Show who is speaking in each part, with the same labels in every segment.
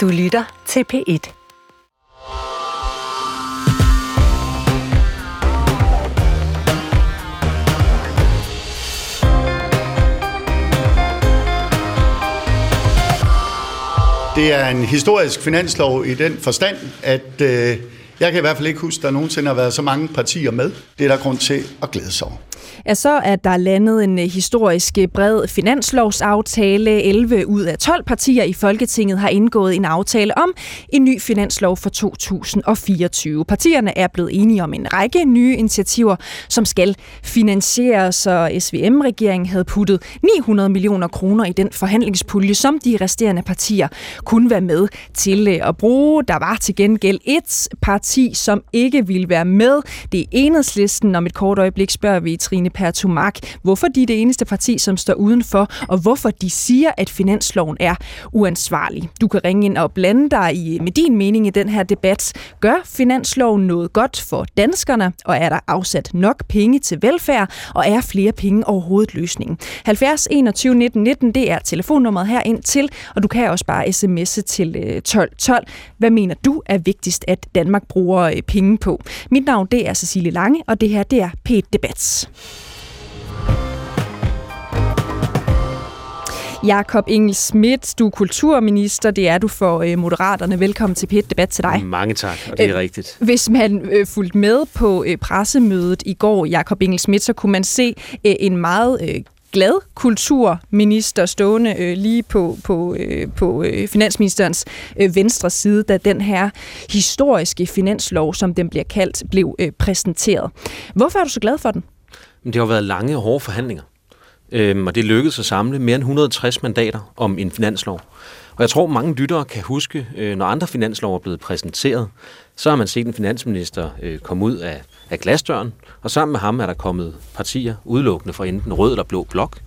Speaker 1: Du lytter til P1.
Speaker 2: Det er en historisk finanslov i den forstand, at øh, jeg kan i hvert fald ikke huske, at der nogensinde har været så mange partier med. Det er der grund til at glæde sig over
Speaker 3: er så, at der er landet en øh, historisk øh, bred finanslovsaftale. 11 ud af 12 partier i Folketinget har indgået en aftale om en ny finanslov for 2024. Partierne er blevet enige om en række nye initiativer, som skal finansieres, så SVM-regeringen havde puttet 900 millioner kroner i den forhandlingspulje, som de resterende partier kunne være med til øh, at bruge. Der var til gengæld et parti, som ikke ville være med. Det er enhedslisten. Om et kort øjeblik spørger vi Trine Pertumak, hvorfor de er det eneste parti, som står udenfor, og hvorfor de siger, at finansloven er uansvarlig. Du kan ringe ind og blande dig i, med din mening i den her debat. Gør finansloven noget godt for danskerne, og er der afsat nok penge til velfærd, og er flere penge overhovedet løsningen? 70 21 19 19, det er telefonnummeret her ind til, og du kan også bare sms'e til øh, 12 12. Hvad mener du er vigtigst, at Danmark bruger øh, penge på? Mit navn det er Cecilie Lange, og det her det er p Debat. Jakob Engel Schmidt, du er kulturminister, det er du for øh, Moderaterne. Velkommen til p Debat til dig.
Speaker 4: Mange tak, og det er øh, rigtigt.
Speaker 3: Hvis man øh, fulgte med på øh, pressemødet i går, Jakob Engel Schmidt, så kunne man se øh, en meget øh, glad kulturminister stående øh, lige på, på, øh, på øh, finansministerens øh, venstre side, da den her historiske finanslov, som den bliver kaldt, blev øh, præsenteret. Hvorfor er du så glad for den?
Speaker 4: Det har været lange og hårde forhandlinger. Øhm, og det lykkedes at samle mere end 160 mandater om en finanslov. Og jeg tror, mange lyttere kan huske, øh, når andre finanslov er blevet præsenteret, så har man set en finansminister øh, komme ud af, af glasdøren, og sammen med ham er der kommet partier udelukkende fra enten rød eller blå blok.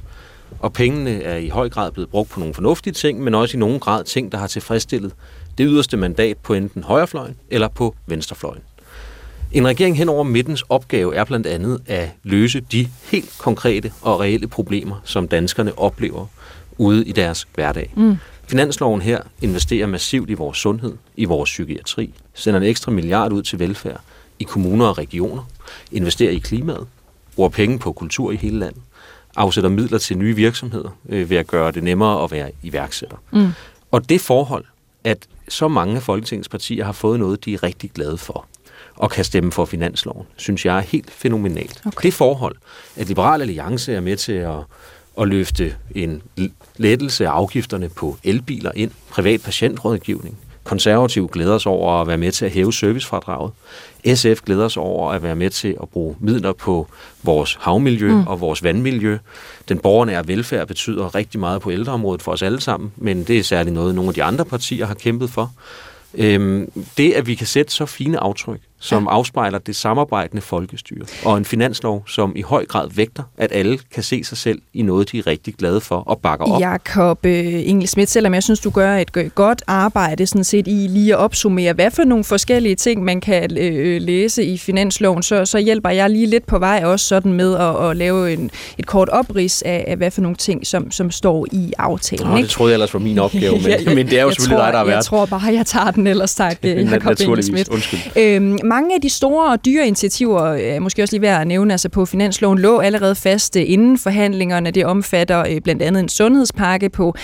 Speaker 4: Og pengene er i høj grad blevet brugt på nogle fornuftige ting, men også i nogen grad ting, der har tilfredsstillet det yderste mandat på enten højrefløjen eller på venstrefløjen. En regering hen over midtens opgave er blandt andet at løse de helt konkrete og reelle problemer, som danskerne oplever ude i deres hverdag. Mm. Finansloven her investerer massivt i vores sundhed, i vores psykiatri, sender en ekstra milliard ud til velfærd i kommuner og regioner, investerer i klimaet, bruger penge på kultur i hele landet, afsætter midler til nye virksomheder øh, ved at gøre det nemmere at være iværksætter. Mm. Og det forhold, at så mange af Folketingets partier har fået noget, de er rigtig glade for, og kan stemme for finansloven, synes jeg er helt fænomenalt. Okay. Det forhold, at Liberal Alliance er med til at, at løfte en lettelse af afgifterne på elbiler ind, privat patientrådgivning, Konservativ glæder sig over at være med til at hæve servicefradraget. SF glæder sig over at være med til at bruge midler på vores havmiljø mm. og vores vandmiljø. Den borgernære velfærd betyder rigtig meget på ældreområdet for os alle sammen, men det er særligt noget, nogle af de andre partier har kæmpet for. Øhm, det, at vi kan sætte så fine aftryk, som ja. afspejler det samarbejdende folkestyre, og en finanslov, som i høj grad vægter, at alle kan se sig selv i noget, de er rigtig glade for og bakker op.
Speaker 3: Jakob øh, Engel Schmidt, selvom jeg synes, du gør et godt arbejde sådan set i lige at opsummere, hvad for nogle forskellige ting, man kan øh, læse i finansloven, så, så hjælper jeg lige lidt på vej også sådan med at, at lave en, et kort oprids af, af, hvad for nogle ting, som, som står i aftalen.
Speaker 4: Nå, ikke? det troede jeg ellers var min opgave, men, ja, men det er jo selvfølgelig
Speaker 3: tror,
Speaker 4: dig, der har været.
Speaker 3: Jeg tror bare, jeg tager den ellers, tak, Jakob Engel Schmidt.
Speaker 4: Undskyld. Øhm,
Speaker 3: mange af de store og dyre initiativer, øh, måske også lige værd at nævne, altså på finansloven, lå allerede fast øh, inden forhandlingerne. Det omfatter øh, blandt andet en sundhedspakke på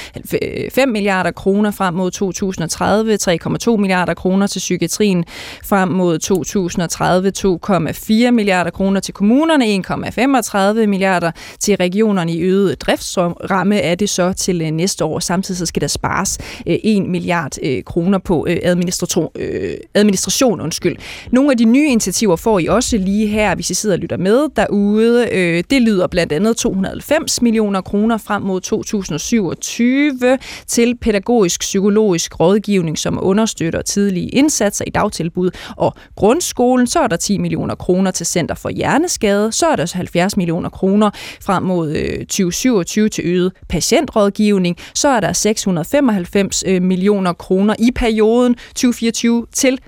Speaker 3: 5 milliarder kroner frem mod 2030, 3,2 milliarder kroner til psykiatrien frem mod 2030, 2,4 milliarder kroner til kommunerne, 1,35 milliarder til regionerne i øget driftsramme er det så til næste år. Samtidig så skal der spares 1 milliard kroner på administration undskyld. Nogle af de nye initiativer får I også lige her, hvis I sidder og lytter med derude. Øh, det lyder blandt andet 290 millioner kroner frem mod 2027 til pædagogisk psykologisk rådgivning, som understøtter tidlige indsatser i dagtilbud og grundskolen. Så er der 10 millioner kroner til Center for Hjerneskade. Så er der 70 millioner kroner frem mod øh, 2027 til øget patientrådgivning. Så er der 695 øh, millioner kroner i perioden 2024 til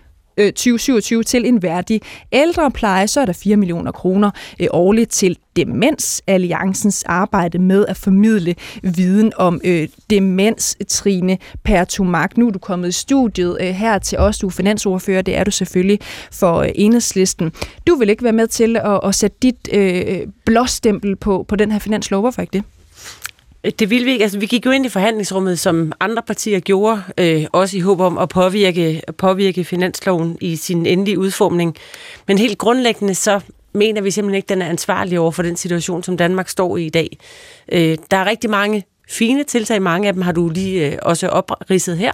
Speaker 3: Øh, 2027 til en værdig ældrepleje. Så er der 4 millioner kroner øh, årligt til Demensalliancens arbejde med at formidle viden om øh, demens, Trine Pertumak. Nu er du kommet i studiet øh, her til os, du er finansordfører, det er du selvfølgelig for øh, enhedslisten. Du vil ikke være med til at, at sætte dit øh, blåstempel på, på den her finanslov, hvorfor ikke det?
Speaker 1: Det ville vi ikke. Altså, vi gik jo ind i forhandlingsrummet, som andre partier gjorde, øh, også i håb om at påvirke, påvirke finansloven i sin endelige udformning. Men helt grundlæggende så mener vi simpelthen ikke, at den er ansvarlig over for den situation, som Danmark står i i dag. Øh, der er rigtig mange fine tiltag, mange af dem har du lige øh, også opridset her,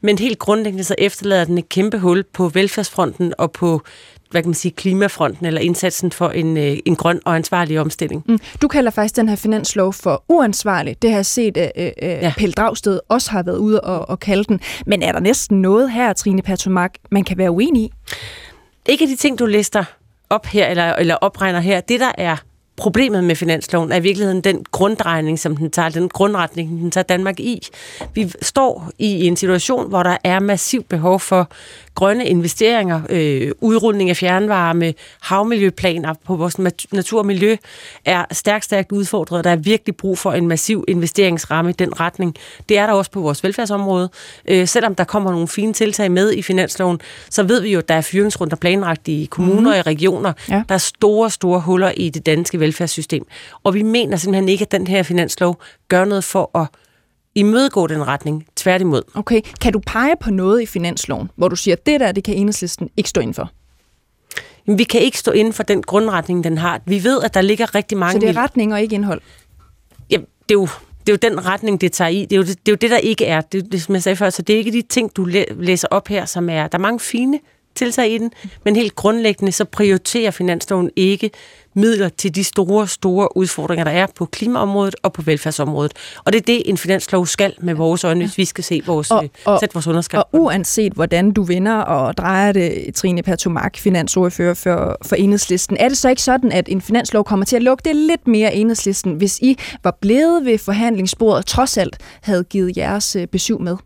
Speaker 1: men helt grundlæggende så efterlader den et kæmpe hul på velfærdsfronten og på hvad kan man sige, klimafronten eller indsatsen for en, øh, en grøn og ansvarlig omstilling. Mm.
Speaker 3: Du kalder faktisk den her finanslov for uansvarlig. Det har jeg set, at øh, øh, ja. Pelle Dragsted også har været ude og, og kalde den. Men er der næsten noget her, Trine Patomak, man kan være uenig i?
Speaker 1: Ikke af de ting, du lister op her, eller, eller opregner her. Det, der er problemet med finansloven er i virkeligheden den grunddrejning, som den tager, den grundretning, den tager Danmark i. Vi står i en situation, hvor der er massiv behov for grønne investeringer, øh, udrulning af fjernvarme, havmiljøplaner på vores natur og miljø er stærkt, stærkt udfordret. Der er virkelig brug for en massiv investeringsramme i den retning. Det er der også på vores velfærdsområde. Øh, selvom der kommer nogle fine tiltag med i finansloven, så ved vi jo, at der er fyringsrunder planlagt i kommuner mm. og i regioner. Ja. Der er store, store huller i det danske velfærdssystem. Og vi mener simpelthen ikke, at den her finanslov gør noget for at imødegå den retning. Tværtimod.
Speaker 3: Okay. Kan du pege på noget i finansloven, hvor du siger, at det der, det kan enhedslisten ikke stå inden for?
Speaker 1: Jamen, vi kan ikke stå inden for den grundretning, den har. Vi ved, at der ligger rigtig mange...
Speaker 3: Så det er retning og ikke indhold?
Speaker 1: Ja, det er jo det er jo den retning, det tager i. Det er jo det, det, er jo det der ikke er. Det, det, som jeg sagde før, så det er ikke de ting, du læser op her, som er... Der er mange fine tiltag i den, men helt grundlæggende så prioriterer finansloven ikke midler til de store, store udfordringer, der er på klimaområdet og på velfærdsområdet. Og det er det, en finanslov skal med vores øjne, hvis vi skal se vores, og, og, sætte vores underskrift.
Speaker 3: Og uanset hvordan du vinder og drejer det, Trine Pertumak, finansordfører for, for enhedslisten, er det så ikke sådan, at en finanslov kommer til at lukke det lidt mere enhedslisten, hvis I var blevet ved forhandlingsbordet trods alt havde givet jeres øh, besøg med?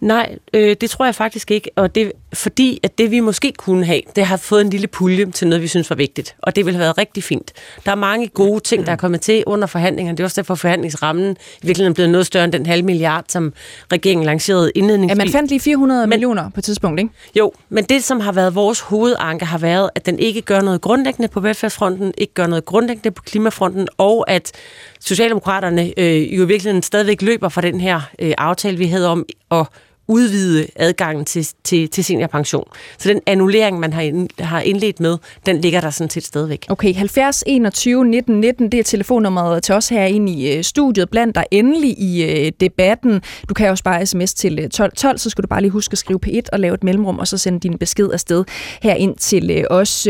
Speaker 1: Nej, øh, det tror jeg faktisk ikke, og det fordi, at det vi måske kunne have, det har fået en lille pulje til noget, vi synes var vigtigt, og det ville have været rigtig fint. Der er mange gode ting, der er kommet til under forhandlingerne. Det er også derfor, forhandlingsrammen i virkeligheden er blevet noget større end den halve milliard, som regeringen lancerede indledningsvis.
Speaker 3: Ja, man fandt lige 400 men, millioner på et tidspunkt, ikke?
Speaker 1: Jo, men det, som har været vores hovedanke, har været, at den ikke gør noget grundlæggende på velfærdsfronten, ikke gør noget grundlæggende på klimafronten, og at Socialdemokraterne øh, jo i virkeligheden stadigvæk løber fra den her øh, aftale, vi havde om at udvide adgangen til, til, til seniorpension. Så den annullering, man har, ind, har indledt med, den ligger der sådan set stadigvæk.
Speaker 3: Okay, 70 21 19 19, det er telefonnummeret til os herinde i øh, studiet. Bland dig endelig i øh, debatten. Du kan også bare sms til øh, 12 12, så skal du bare lige huske at skrive P1 og lave et mellemrum, og så sende din besked afsted herind til os.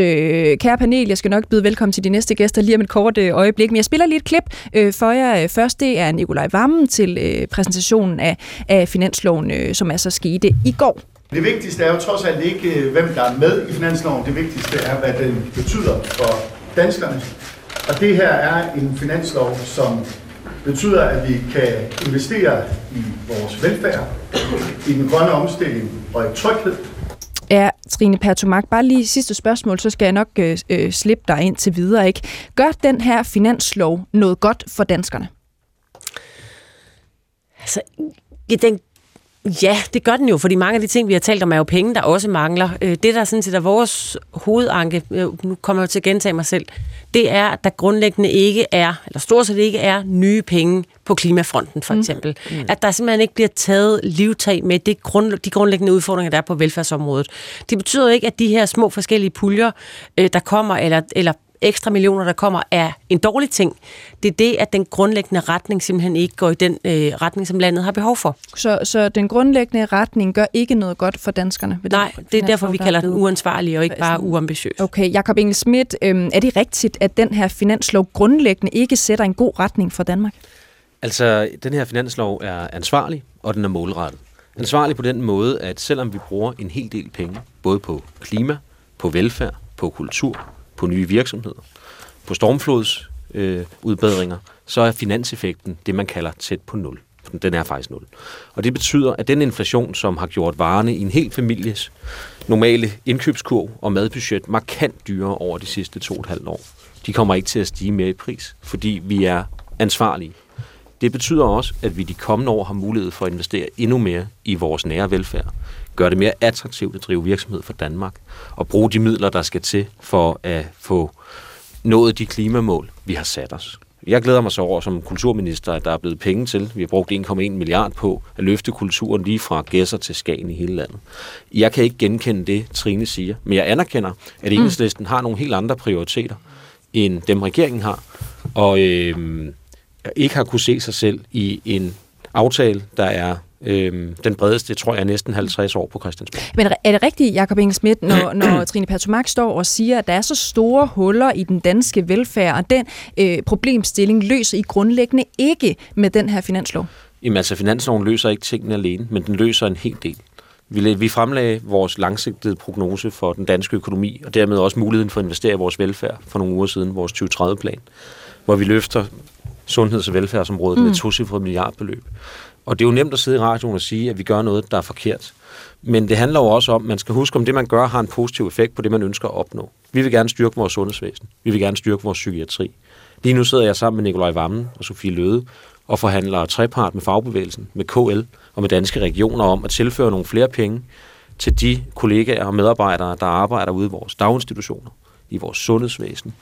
Speaker 3: Kære panel, jeg skal nok byde velkommen til de næste gæster lige om et kort øjeblik, men jeg spiller lige et klip for jer. Først det er Nikolaj Vammen til præsentationen af, af finansloven, som som altså skete i går.
Speaker 2: Det vigtigste er jo trods alt ikke, øh, hvem der er med i finansloven. Det vigtigste er, hvad den betyder for danskerne. Og det her er en finanslov, som betyder, at vi kan investere i vores velfærd, i den grønne omstilling og i tryghed.
Speaker 3: Ja, Trine Pertumak, bare lige sidste spørgsmål, så skal jeg nok øh, øh, slippe dig ind til videre. ikke. Gør den her finanslov noget godt for danskerne?
Speaker 1: Altså, den Ja, det gør den jo, fordi mange af de ting, vi har talt om, er jo penge, der også mangler. Øh, det, der sådan set er vores hovedanke, nu kommer jeg til at gentage mig selv, det er, at der grundlæggende ikke er, eller stort set ikke er nye penge på klimafronten, for mm. eksempel. Mm. Mm. At der simpelthen ikke bliver taget livtag med det grund, de grundlæggende udfordringer, der er på velfærdsområdet. Det betyder ikke, at de her små forskellige puljer, øh, der kommer, eller, eller ekstra millioner, der kommer, er en dårlig ting. Det er det, at den grundlæggende retning simpelthen ikke går i den øh, retning, som landet har behov for.
Speaker 3: Så, så den grundlæggende retning gør ikke noget godt for danskerne?
Speaker 1: Ved Nej, den, det er derfor, vi kalder den uansvarlig og ikke bare uambitiøs.
Speaker 3: Okay, Jakob Engel Schmidt, øh, er det rigtigt, at den her finanslov grundlæggende ikke sætter en god retning for Danmark?
Speaker 4: Altså, den her finanslov er ansvarlig, og den er målrettet. Ansvarlig på den måde, at selvom vi bruger en hel del penge, både på klima, på velfærd, på kultur, på nye virksomheder, på stormflodsudbedringer, øh, så er finanseffekten det, man kalder tæt på nul. Den er faktisk nul. Og det betyder, at den inflation, som har gjort varerne i en hel families normale indkøbskurv og madbudget markant dyrere over de sidste to og et halvt år. De kommer ikke til at stige mere i pris, fordi vi er ansvarlige. Det betyder også, at vi de kommende år har mulighed for at investere endnu mere i vores nære velfærd. Gør det mere attraktivt at drive virksomhed for Danmark og bruge de midler, der skal til for at få nået de klimamål, vi har sat os. Jeg glæder mig så over som kulturminister, at der er blevet penge til. Vi har brugt 1,1 milliard på at løfte kulturen lige fra Gæsser til Skagen i hele landet. Jeg kan ikke genkende det, Trine siger, men jeg anerkender, at mm. enhedslisten har nogle helt andre prioriteter, end dem regeringen har, og øh, ikke har kunne se sig selv i en aftale, der er Øhm, den bredeste, tror jeg, næsten 50 år på Christiansborg.
Speaker 3: Men er det rigtigt, Jacob Engelsmidt, når, når Trine Pertumak står og siger, at der er så store huller i den danske velfærd, og den øh, problemstilling løser I grundlæggende ikke med den her finanslov?
Speaker 4: Jamen altså, finansloven løser ikke tingene alene, men den løser en hel del. Vi, vi fremlagde vores langsigtede prognose for den danske økonomi, og dermed også muligheden for at investere i vores velfærd for nogle uger siden, vores 2030-plan, hvor vi løfter sundheds- og velfærdsområdet mm. med et tocifret milliardbeløb. Og det er jo nemt at sidde i radioen og sige, at vi gør noget, der er forkert. Men det handler jo også om, at man skal huske, om det, man gør, har en positiv effekt på det, man ønsker at opnå. Vi vil gerne styrke vores sundhedsvæsen. Vi vil gerne styrke vores psykiatri. Lige nu sidder jeg sammen med Nikolaj Vammen og Sofie Løde og forhandler trepart med fagbevægelsen, med KL og med danske regioner om at tilføre nogle flere penge til de kollegaer og medarbejdere, der arbejder ude i vores daginstitutioner, i vores sundhedsvæsen,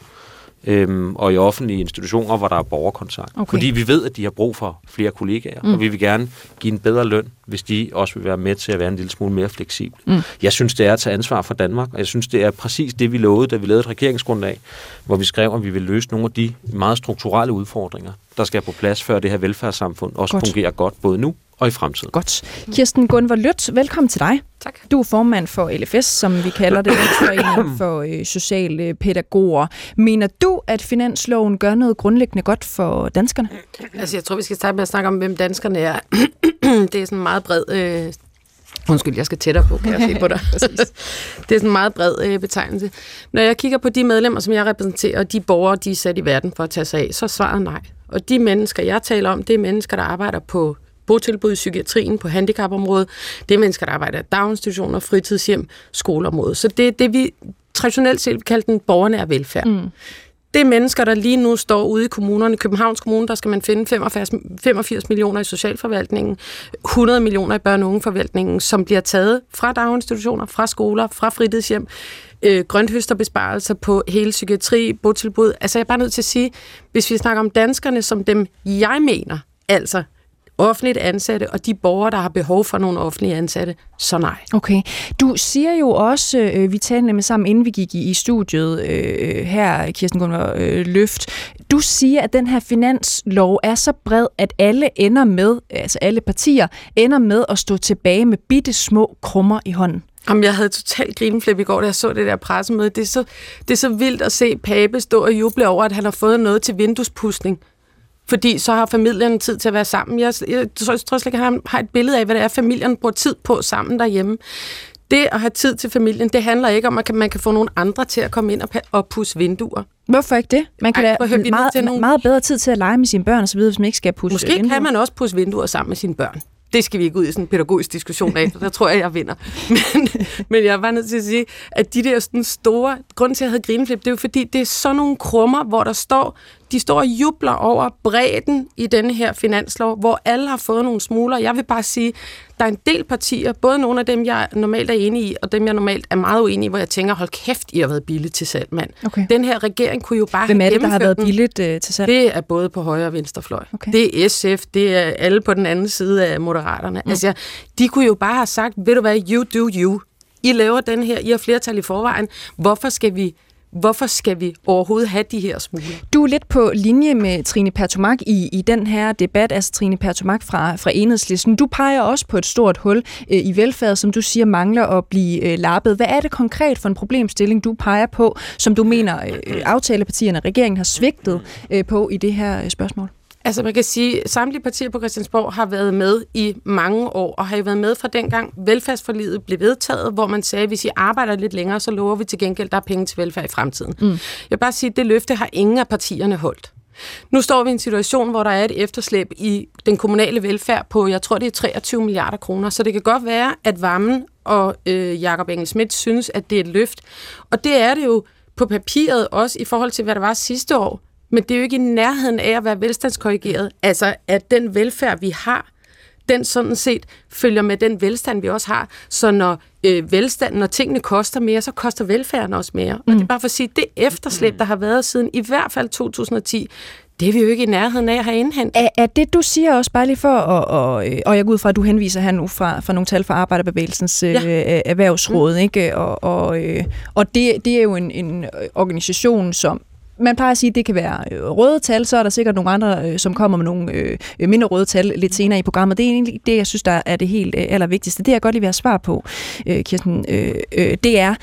Speaker 4: øhm, og i offentlige institutioner, hvor der er borgerkontakt. Okay. Fordi vi ved, at de har brug for flere kollegaer, mm. og vi vil gerne give en bedre løn, hvis de også vil være med til at være en lille smule mere fleksibel. Mm. Jeg synes, det er at tage ansvar for Danmark, og jeg synes, det er præcis det, vi lovede, da vi lavede et regeringsgrundlag, hvor vi skrev, at vi vil løse nogle af de meget strukturelle udfordringer, der skal på plads, før det her velfærdssamfund også godt. fungerer godt, både nu og i fremtiden.
Speaker 3: Godt. Kirsten Gunvar Lyt, velkommen til dig.
Speaker 5: Tak.
Speaker 3: Du er formand for LFS, som vi kalder det, Landsforeningen for øh, Sociale Pædagoger. Mener du, at finansloven gør noget grundlæggende godt for danskerne?
Speaker 5: Altså, jeg tror, vi skal starte med at snakke om, hvem danskerne er. det er sådan en meget bred... Øh, Undskyld, jeg skal tættere på, kan jeg se på dig. det er sådan en meget bred øh, betegnelse. Når jeg kigger på de medlemmer, som jeg repræsenterer, og de borgere, de er sat i verden for at tage sig af, så er svaret nej. Og de mennesker, jeg taler om, det er mennesker, der arbejder på botilbud i psykiatrien, på handicapområdet. Det er mennesker, der arbejder i daginstitutioner, fritidshjem, skoleområdet. Så det er det, vi traditionelt set kalder den borgernære velfærd. Mm. Det er mennesker, der lige nu står ude i kommunerne. I Københavns Kommune, der skal man finde 85, 85 millioner i socialforvaltningen, 100 millioner i børne- og ungeforvaltningen, som bliver taget fra daginstitutioner, fra skoler, fra fritidshjem, øh, grønthøsterbesparelser på hele psykiatri, botilbud. Altså jeg er bare nødt til at sige, hvis vi snakker om danskerne som dem, jeg mener, altså offentligt ansatte og de borgere, der har behov for nogle offentlige ansatte, så nej.
Speaker 3: Okay. Du siger jo også, øh, vi talte nemlig sammen, inden vi gik i, i studiet øh, her, Kirsten Gunvar øh, Løft, du siger, at den her finanslov er så bred, at alle ender med, altså alle partier, ender med at stå tilbage med bitte små krummer i hånden.
Speaker 5: Jamen, jeg havde totalt grineflip i går, da jeg så det der pressemøde. Det er, så, det er så vildt at se Pape stå og juble over, at han har fået noget til vinduespudsning fordi så har familien tid til at være sammen. Jeg, jeg tror, jeg tror slet ikke, han har et billede af, hvad det er, familien bruger tid på sammen derhjemme. Det at have tid til familien, det handler ikke om, at man kan få nogle andre til at komme ind og, og pusse vinduer.
Speaker 3: Hvorfor ikke det? Man kan Ej, have meget, nogle... meget bedre tid til at lege med sine børn osv., hvis man ikke skal pusse
Speaker 5: Måske
Speaker 3: vinduer.
Speaker 5: kan man også pusse vinduer sammen med sine børn det skal vi ikke ud i sådan en pædagogisk diskussion af, der tror jeg, jeg vinder. Men, men jeg bare nødt til at sige, at de der sådan store, grund til, at jeg havde grineflip, det er jo fordi, det er sådan nogle krummer, hvor der står, de står og jubler over bredden i denne her finanslov, hvor alle har fået nogle smuler. Jeg vil bare sige, der er en del partier, både nogle af dem, jeg normalt er enig i, og dem, jeg normalt er meget uenig i, hvor jeg tænker, hold kæft, I har været billigt til salg, mand. Okay. Den her regering kunne jo bare
Speaker 3: Hvem er det, der har været billigt uh, til salg?
Speaker 5: Det er både på højre og venstre fløj. Okay. Det er SF, det er alle på den anden side af Moderaterne. Mm. Altså, de kunne jo bare have sagt, ved du hvad, you do you. I laver den her, I har flertal i forvejen. Hvorfor skal vi Hvorfor skal vi overhovedet have de her smuler?
Speaker 3: Du er lidt på linje med Trine Pertumak i, i den her debat, altså Trine Pertumak fra, fra Enhedslisten. Du peger også på et stort hul øh, i velfærd, som du siger mangler at blive øh, lappet. Hvad er det konkret for en problemstilling, du peger på, som du mener øh, øh aftalepartierne og regeringen har svigtet øh, på i det her øh, spørgsmål?
Speaker 5: Altså man kan sige, at samtlige partier på Christiansborg har været med i mange år, og har jo været med fra dengang velfærdsforliget blev vedtaget, hvor man sagde, at hvis I arbejder lidt længere, så lover vi til gengæld, at der er penge til velfærd i fremtiden. Mm. Jeg vil bare sige, at det løfte har ingen af partierne holdt. Nu står vi i en situation, hvor der er et efterslæb i den kommunale velfærd på, jeg tror det er 23 milliarder kroner, så det kan godt være, at Vammen og øh, Jakob Engel synes, at det er et løft. Og det er det jo på papiret også i forhold til, hvad der var sidste år. Men det er jo ikke i nærheden af at være velstandskorrigeret. Altså, at den velfærd, vi har, den sådan set følger med den velstand, vi også har. Så når øh, velstanden, når tingene koster mere, så koster velfærden også mere. Mm. Og det er bare for at sige, det efterslæb, der har været siden i hvert fald 2010, det er vi jo ikke i nærheden af at have indhentet.
Speaker 3: Er, er det, du siger også bare lige for, og, og, øh, og jeg går ud fra, at du henviser her nu fra, fra nogle tal fra Arbejderbevægelsens ja. øh, erhvervsråd, mm. ikke? og, og, øh, og det, det er jo en, en organisation, som man plejer at sige, at det kan være øh, røde tal, så er der sikkert nogle andre, øh, som kommer med nogle øh, øh, mindre røde tal lidt senere i programmet. Det er egentlig det, jeg synes, der er det helt allervigtigste. Det, jeg godt lige vil have svar på, Kirsten, det er,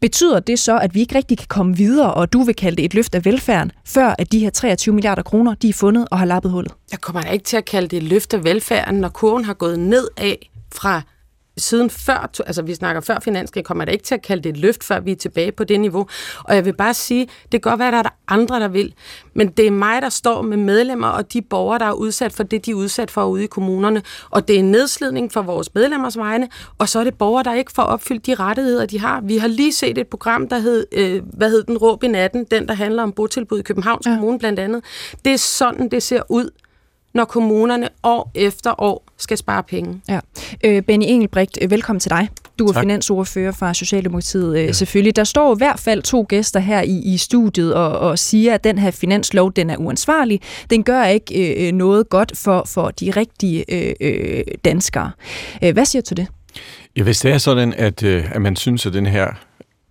Speaker 3: Betyder det så, at vi ikke rigtig kan komme videre, og du vil kalde det et løft af velfærden, før at de her 23 milliarder kroner, de er fundet og har lappet hullet?
Speaker 5: Jeg kommer da ikke til at kalde det et løft af velfærden, når kurven har gået ned af fra siden før, altså vi snakker før finanskrig, kommer det ikke til at kalde det et løft, før vi er tilbage på det niveau. Og jeg vil bare sige, det kan godt være, at der er andre, der vil, men det er mig, der står med medlemmer og de borgere, der er udsat for det, de er udsat for ude i kommunerne. Og det er en nedslidning for vores medlemmers vegne, og så er det borgere, der ikke får opfyldt de rettigheder, de har. Vi har lige set et program, der hed, øh, hvad hed den, Råb i natten, den, der handler om botilbud i Københavns ja. Kommune blandt andet. Det er sådan, det ser ud når kommunerne år efter år skal spare penge.
Speaker 3: Ja. Øh, Benny Engelbrecht, øh, velkommen til dig. Du er tak. finansordfører fra Socialdemokratiet øh, ja. selvfølgelig. Der står i hvert fald to gæster her i, i studiet og, og siger, at den her finanslov den er uansvarlig. Den gør ikke øh, noget godt for, for de rigtige øh, øh, danskere. Øh, hvad siger du til det?
Speaker 6: Ja, hvis det er sådan, at, øh, at man synes, at den her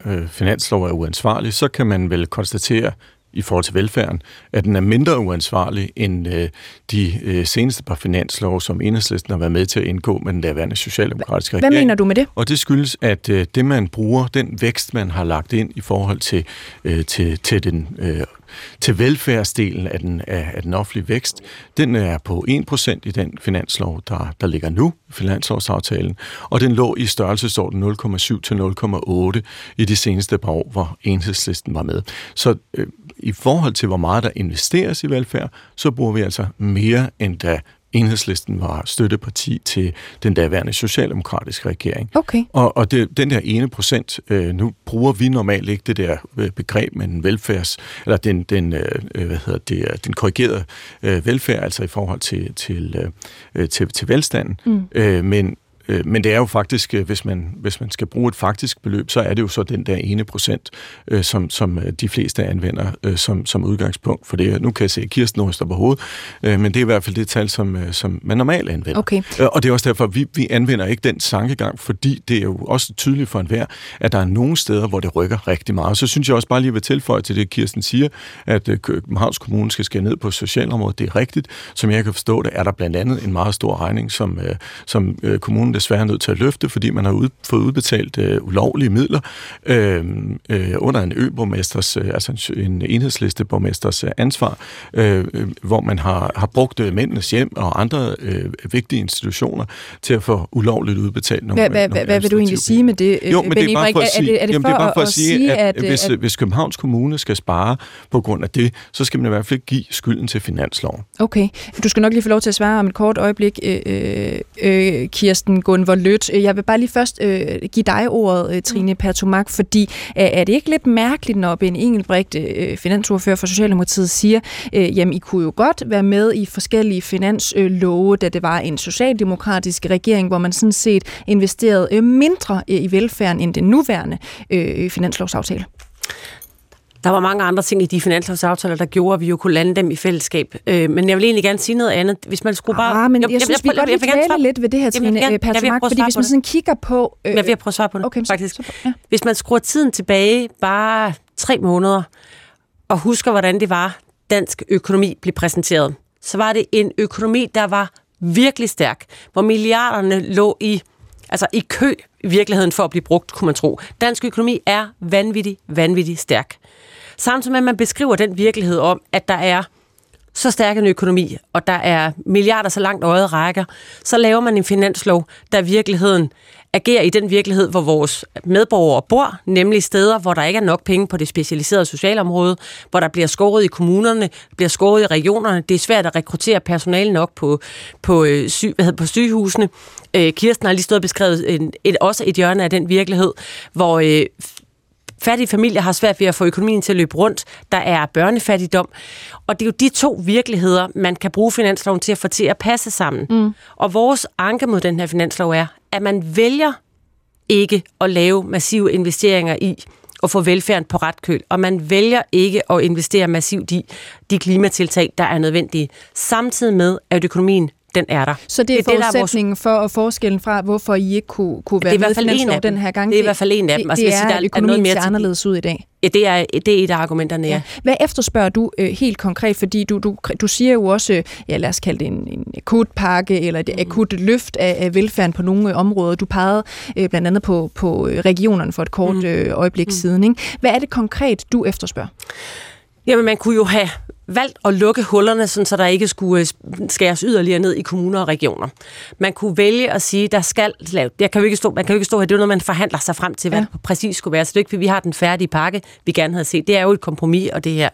Speaker 6: øh, finanslov er uansvarlig, så kan man vel konstatere, i forhold til velfærden, at den er mindre uansvarlig end øh, de øh, seneste par finanslov, som enhedslisten har været med til at indgå med den daværende socialdemokratiske
Speaker 3: regering. Hvad mener du med det?
Speaker 6: Og det skyldes, at øh, det man bruger, den vækst, man har lagt ind i forhold til, øh, til, til den øh, til velfærdsdelen af den, af, af den offentlige vækst, den er på 1% i den finanslov, der, der ligger nu, finanslovsaftalen, og den lå i størrelsesorden 0,7 til 0,8 i de seneste par år, hvor enhedslisten var med. Så øh, i forhold til, hvor meget der investeres i velfærd, så bruger vi altså mere, end da Enhedslisten var støtteparti til den daværende socialdemokratiske regering.
Speaker 3: Okay.
Speaker 6: Og, og det, den der ene procent, øh, nu bruger vi normalt ikke det der øh, begreb, men velfærds, eller den, den, øh, øh hvad hedder det, øh, den korrigerede øh, velfærd, altså i forhold til, til, øh, til, til velstanden. Mm. Øh, men, Øh, men det er jo faktisk, øh, hvis man, hvis man skal bruge et faktisk beløb, så er det jo så den der ene procent, øh, som, som de fleste anvender som, som udgangspunkt for det. Nu kan jeg se, at Kirsten ryster på hovedet, men det er i hvert fald det tal, som, som man normalt anvender.
Speaker 3: Okay.
Speaker 6: Og det er også derfor, at vi, vi anvender ikke den sankegang, fordi det er jo også tydeligt for enhver, at der er nogle steder, hvor det rykker rigtig meget. Og så synes jeg også bare lige vil tilføje til det, Kirsten siger, at Københavns Kommune skal skære ned på socialområdet. Det er rigtigt. Som jeg kan forstå det, er der blandt andet en meget stor regning, som, som kommunen desværre nødt til at løfte, fordi man har ud, fået udbetalt øh, ulovlige midler øh, øh, under en øborgmesters, øh, altså en enhedsliste-borgmesters øh, ansvar, øh, hvor man har, har brugt øh, mændenes hjem og andre øh, vigtige institutioner til at få ulovligt udbetalt nogle
Speaker 3: Hvad, hvad, nogle hvad vil du egentlig sige med det,
Speaker 6: Jo, men det er bare for at sige,
Speaker 3: er det, er det, for, det er bare for at, at sige, at,
Speaker 6: at, hvis, at, hvis Københavns Kommune skal spare på grund af det, så skal man i hvert fald ikke give skylden til finansloven.
Speaker 3: Okay. Du skal nok lige få lov til at svare om et kort øjeblik, øh, øh, øh Kirsten Gunvor Lødt. Jeg vil bare lige først øh, give dig ordet, øh, Trine Pertumak, fordi øh, er det ikke lidt mærkeligt, når Ben Engelbrecht, øh, finansordfører for Socialdemokratiet, siger, øh, jamen I kunne jo godt være med i forskellige finanslove, da det var en socialdemokratisk regering, hvor man sådan set investerede øh, mindre øh, i velfærden end den nuværende øh, finanslovsaftale?
Speaker 1: Der var mange andre ting i de finanslovsaftaler, der gjorde, at vi jo kunne lande dem i fællesskab. Øh, men jeg vil egentlig gerne sige noget andet. Hvis man skulle bare...
Speaker 3: Ah, men jeg, jeg, jeg synes, jeg, vi godt lige tale lidt ved det her, Trine Pertumak, fordi hvis man sådan kigger på...
Speaker 1: Øh, jeg vil prøve at svare på det, okay, faktisk. Så, ja. Hvis man skruer tiden tilbage bare tre måneder, og husker, hvordan det var, dansk økonomi blev præsenteret, så var det en økonomi, der var virkelig stærk, hvor milliarderne lå i altså i kø i virkeligheden for at blive brugt, kunne man tro. Dansk økonomi er vanvittig, vanvittig stærk. Samtidig med, at man beskriver den virkelighed om, at der er så stærk en økonomi, og der er milliarder så langt øjet rækker, så laver man en finanslov, der i virkeligheden agerer i den virkelighed, hvor vores medborgere bor, nemlig steder, hvor der ikke er nok penge på det specialiserede socialområde, hvor der bliver skåret i kommunerne, bliver skåret i regionerne. Det er svært at rekruttere personale nok på, på, øh, sy, hvad hedder, på sygehusene. Øh, Kirsten har lige stået og beskrevet en, et, også et hjørne af den virkelighed, hvor øh, fattige familier har svært ved at få økonomien til at løbe rundt. Der er børnefattigdom. Og det er jo de to virkeligheder, man kan bruge finansloven til at få til at passe sammen. Mm. Og vores anke mod den her finanslov er, at man vælger ikke at lave massive investeringer i at få velfærden på ret køl, og man vælger ikke at investere massivt i de klimatiltag, der er nødvendige, samtidig med, at økonomien den er der.
Speaker 3: Så det er, det er forudsætningen det, vores... for forskellen fra, hvorfor I ikke kunne, kunne være
Speaker 1: med
Speaker 3: i en af den her gang?
Speaker 1: Det er i hvert fald en af dem.
Speaker 3: Det, altså, det er, sige, der økonomien er noget mere ser anderledes ud i dag.
Speaker 1: Ja, det er, det er et af argumenterne, ja. ja.
Speaker 3: Hvad efterspørger du øh, helt konkret? Fordi du, du, du siger jo også, ja lad os kalde det en, en akut pakke, eller et mm. akut løft af, af velfærden på nogle øh, områder. Du pegede øh, blandt andet på, på øh, regionerne for et kort mm. øh, øjeblik mm. siden. Ikke? Hvad er det konkret, du efterspørger?
Speaker 1: Jamen, man kunne jo have valgt at lukke hullerne, sådan, så der ikke skulle øh, skæres yderligere ned i kommuner og regioner. Man kunne vælge at sige, der skal laves. Jeg kan jo ikke stå, man kan jo ikke stå her. Det er noget, man forhandler sig frem til, hvad ja. det præcis skulle være. Så det er ikke, vi har den færdige pakke, vi gerne havde set. Det er jo et kompromis, og det her,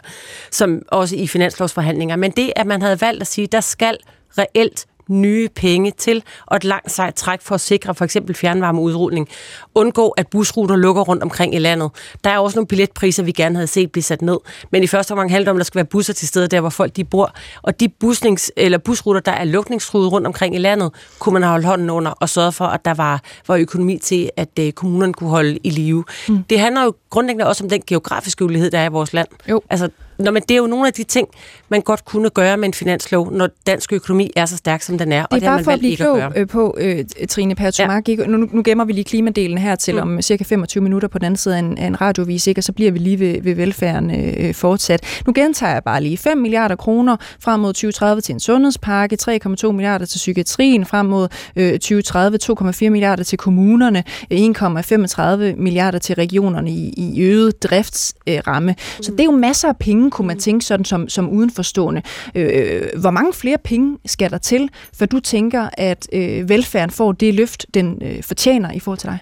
Speaker 1: som også i finanslovsforhandlinger. Men det, at man havde valgt at sige, der skal reelt nye penge til, og et langt sejt træk for at sikre for eksempel fjernvarmeudrulning. Undgå, at busruter lukker rundt omkring i landet. Der er også nogle billetpriser, vi gerne havde set blive sat ned. Men i første omgang handler det om, at der skal være busser til stede der, hvor folk de bor. Og de busnings, eller busruter, der er lukningstruede rundt omkring i landet, kunne man holde hånden under og sørge for, at der var, var økonomi til, at uh, kommunerne kunne holde i live. Mm. Det handler jo grundlæggende også om den geografiske ulighed, der er i vores land. Jo. Altså, Nå, men det er jo nogle af de ting, man godt kunne gøre med en finanslov, når dansk økonomi er så stærk, som den er.
Speaker 3: Det er og det bare man for at blive klog at øh, på, øh, Trine Pertumak. Ja. Nu, nu gemmer vi lige klimadelen her til mm. om cirka 25 minutter på den anden side af en, af en radiovis, ikke? og så bliver vi lige ved, ved velfærden øh, fortsat. Nu gentager jeg bare lige 5 milliarder kroner frem mod 2030 til en sundhedspakke, 3,2 milliarder til psykiatrien frem mod øh, 2030, 2,4 milliarder til kommunerne, 1,35 milliarder til regionerne i, i øget driftsramme. Øh, så det er jo masser af penge penge, kunne man tænke sådan som, som udenforstående. Øh, hvor mange flere penge skal der til, for du tænker, at øh, velfærden får det løft, den øh, fortjener i forhold til dig?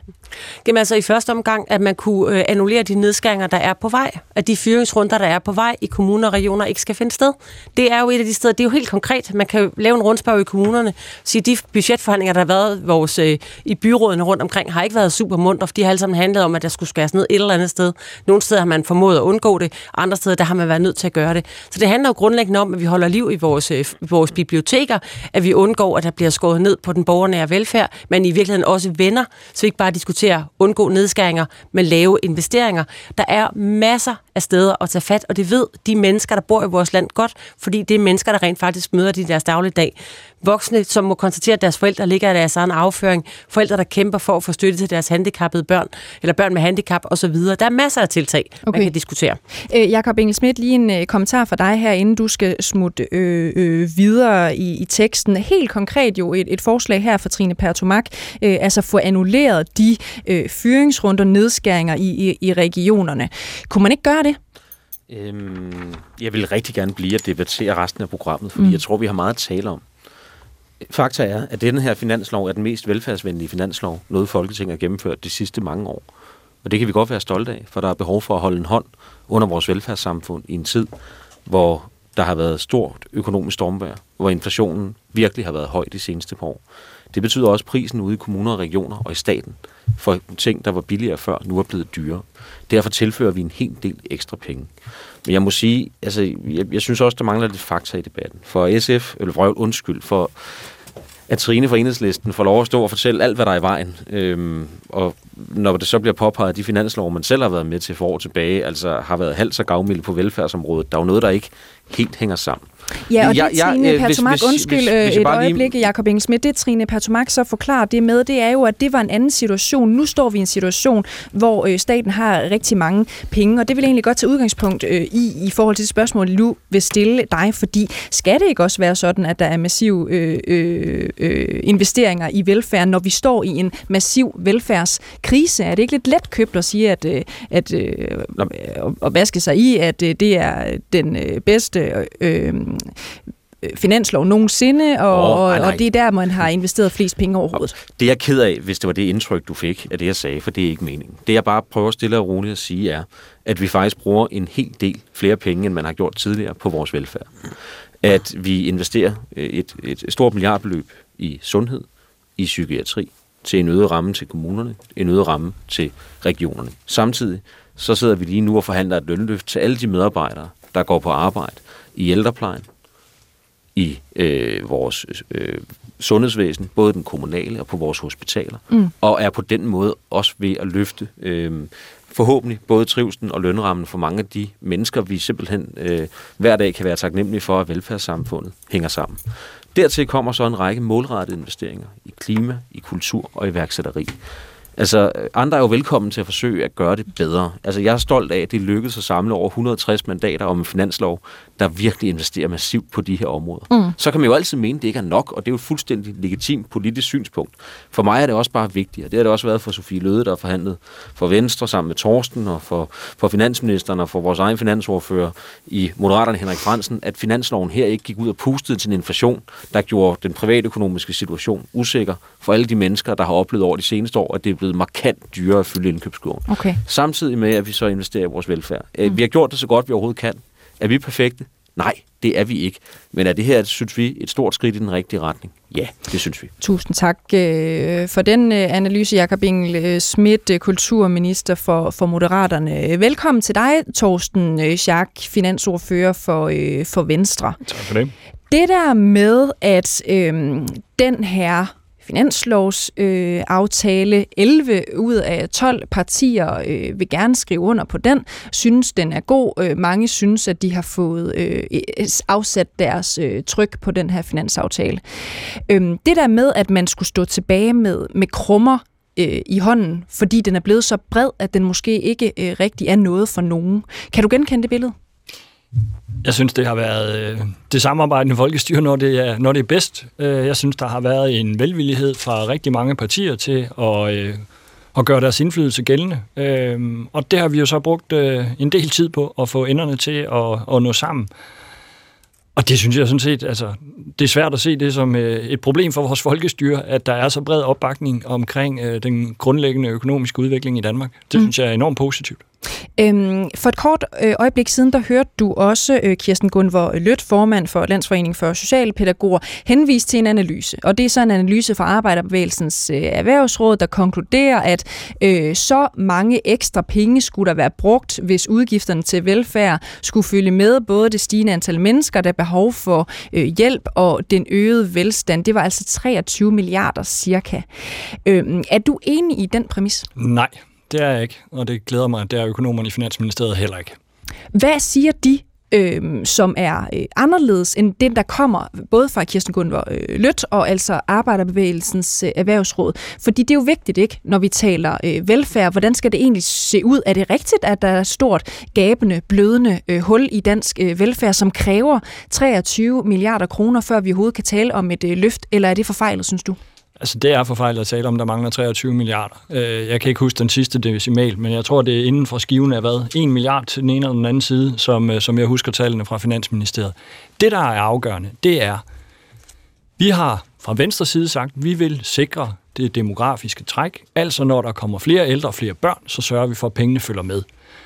Speaker 1: Jamen altså i første omgang, at man kunne øh, annullere de nedskæringer, der er på vej. At de fyringsrunder, der er på vej i kommuner og regioner, ikke skal finde sted. Det er jo et af de steder, det er jo helt konkret. Man kan jo lave en rundspørg i kommunerne, sige, de budgetforhandlinger, der har været vores, øh, i byrådene rundt omkring, har ikke været super mundt, for de har alle sammen handlet om, at der skulle skæres ned et eller andet sted. Nogle steder har man formået at undgå det, andre steder, der har man været nødt til at gøre det. Så det handler jo grundlæggende om, at vi holder liv i vores, øh, vores biblioteker, at vi undgår, at der bliver skåret ned på den borgernære velfærd, men i virkeligheden også venner, så vi ikke bare diskuterer at undgå nedskæringer, men lave investeringer. Der er masser af steder at tage fat, og det ved de mennesker, der bor i vores land godt, fordi det er mennesker, der rent faktisk møder de deres dagligdag. Voksne, som må konstatere, at deres forældre ligger i deres egen afføring. Forældre, der kæmper for at få støtte til deres handicappede børn, eller børn med handicap osv. Der er masser af tiltag, okay. man kan diskutere.
Speaker 3: Øh, Jakob Engel Schmidt, lige en øh, kommentar fra dig her, inden du skal smutte øh, øh, videre i, i teksten. Helt konkret jo et, et forslag her fra Trine Pertomak, øh, altså få annulleret de øh, fyringsrunder, nedskæringer i, i, i regionerne. Kunne man ikke gøre det?
Speaker 4: Øhm, jeg vil rigtig gerne blive at debattere resten af programmet, fordi mm. jeg tror, vi har meget at tale om. Fakta er, at denne her finanslov er den mest velfærdsvenlige finanslov, noget Folketinget har gennemført de sidste mange år. Og det kan vi godt være stolte af, for der er behov for at holde en hånd under vores velfærdssamfund i en tid, hvor der har været stort økonomisk stormvær, hvor inflationen virkelig har været høj de seneste par år. Det betyder også, at prisen ude i kommuner og regioner og i staten for ting, der var billigere før, nu er blevet dyrere. Derfor tilfører vi en hel del ekstra penge. Men jeg må sige, altså, jeg, jeg synes også, der mangler lidt fakta i debatten. For SF, eller for, undskyld, for at Trine fra Enhedslisten får lov at stå og fortælle alt, hvad der er i vejen. Øhm, og når det så bliver påpeget, at de finanslov, man selv har været med til for år tilbage, altså har været halvt så gavmilde på velfærdsområdet, der er jo noget, der ikke helt hænger sammen.
Speaker 3: Ja, og det ja, Trine ja, Pertumak, undskyld hvis, hvis, hvis et øjeblik, lige... Jacob Engelsmidt, det Trine Pertumak så forklarer det med, det er jo, at det var en anden situation. Nu står vi i en situation, hvor øh, staten har rigtig mange penge, og det vil jeg egentlig godt tage udgangspunkt øh, i, i forhold til det spørgsmål, du vil stille dig, fordi skal det ikke også være sådan, at der er massive øh, øh, øh, investeringer i velfærd, når vi står i en massiv velfærdskrise? Er det ikke lidt let købt at sige, at, øh, at øh, at vaske sig i, at øh, det er den øh, bedste øh, finanslov nogensinde, og, oh, nej, nej. og det er der, man har investeret flest penge overhovedet.
Speaker 4: Det er jeg ked af, hvis det var det indtryk, du fik af det, jeg sagde, for det er ikke meningen. Det jeg bare prøver stille og roligt at sige er, at vi faktisk bruger en hel del flere penge, end man har gjort tidligere på vores velfærd. At vi investerer et, et stort milliardbeløb i sundhed, i psykiatri, til en øget ramme til kommunerne, en øget ramme til regionerne. Samtidig så sidder vi lige nu og forhandler et lønløft til alle de medarbejdere, der går på arbejde i ældreplejen, i øh, vores øh, sundhedsvæsen, både den kommunale og på vores hospitaler, mm. og er på den måde også ved at løfte øh, forhåbentlig både trivselen og lønrammen for mange af de mennesker, vi simpelthen øh, hver dag kan være taknemmelige for, at velfærdssamfundet hænger sammen. Dertil kommer så en række målrettede investeringer i klima, i kultur og iværksætteri. Altså, andre er jo velkommen til at forsøge at gøre det bedre. Altså, jeg er stolt af, at det lykkedes at samle over 160 mandater om en finanslov, der virkelig investerer massivt på de her områder. Mm. Så kan man jo altid mene, at det ikke er nok, og det er jo et fuldstændig legitimt politisk synspunkt. For mig er det også bare vigtigt, og det har det også været for Sofie Løde, der har forhandlet for Venstre sammen med Torsten, og for, for finansministeren og for vores egen finansordfører i Moderaterne Henrik Fransen, at finansloven her ikke gik ud og pustede til en inflation, der gjorde den private økonomiske situation usikker for alle de mennesker, der har oplevet over de seneste år, at det er blevet markant dyrere at fylde indkøbskurven. Okay. Samtidig med, at vi så investerer i vores velfærd. Mm. Vi har gjort det så godt, vi overhovedet kan. Er vi perfekte? Nej, det er vi ikke. Men er det her, synes vi, et stort skridt i den rigtige retning? Ja, det synes vi.
Speaker 3: Tusind tak øh, for den øh, analyse, Jakob Engel øh, Schmidt, kulturminister for, for Moderaterne. Velkommen til dig, Torsten Schack, finansordfører for, for Venstre.
Speaker 7: Tak for det.
Speaker 3: Det der med, at øh, den her finanslovsaftale. Øh, 11 ud af 12 partier øh, vil gerne skrive under på den, synes den er god. Øh, mange synes, at de har fået øh, afsat deres øh, tryk på den her finansaftale. Øh, det der med, at man skulle stå tilbage med, med krummer øh, i hånden, fordi den er blevet så bred, at den måske ikke øh, rigtig er noget for nogen. Kan du genkende det billede?
Speaker 7: Jeg synes, det har været øh, det samarbejdende folkestyre, når det, er, når det er bedst. Øh, jeg synes, der har været en velvillighed fra rigtig mange partier til at, øh, at gøre deres indflydelse gældende. Øh, og det har vi jo så brugt øh, en del tid på at få enderne til at, at nå sammen. Og det synes jeg sådan set, altså, det er svært at se det som øh, et problem for vores folkestyre, at der er så bred opbakning omkring øh, den grundlæggende økonomiske udvikling i Danmark. Det mm. synes jeg er enormt positivt.
Speaker 3: Øhm, for et kort øh, øjeblik siden, der hørte du også øh, Kirsten Gunvor Lødt, formand for Landsforeningen for Socialpædagoger, henvise til en analyse. Og det er så en analyse fra Arbejderbevægelsens øh, Erhvervsråd, der konkluderer, at øh, så mange ekstra penge skulle der være brugt, hvis udgifterne til velfærd skulle følge med både det stigende antal mennesker, der er behov for øh, hjælp, og den øgede velstand. Det var altså 23 milliarder cirka. Øh, er du enig i den præmis?
Speaker 7: Nej det er jeg ikke, og det glæder mig, at det er økonomerne i Finansministeriet heller ikke.
Speaker 3: Hvad siger de øh, som er øh, anderledes end den, der kommer både fra Kirsten Gunvor øh, Lødt og altså Arbejderbevægelsens øh, Erhvervsråd. Fordi det er jo vigtigt, ikke, når vi taler øh, velfærd. Hvordan skal det egentlig se ud? Er det rigtigt, at der er stort, gabende, blødende øh, hul i dansk øh, velfærd, som kræver 23 milliarder kroner, før vi overhovedet kan tale om et øh, løft? Eller er det forfejlet, synes du?
Speaker 7: Altså, det er forfejlet at tale om, der mangler 23 milliarder. Øh, jeg kan ikke huske den sidste decimal, men jeg tror, det er inden for skiven af hvad? 1 milliard til den ene eller den anden side, som, øh, som jeg husker tallene fra Finansministeriet. Det, der er afgørende, det er, vi har fra venstre side sagt, at vi vil sikre det demografiske træk. Altså, når der kommer flere ældre og flere børn, så sørger vi for, at pengene følger med.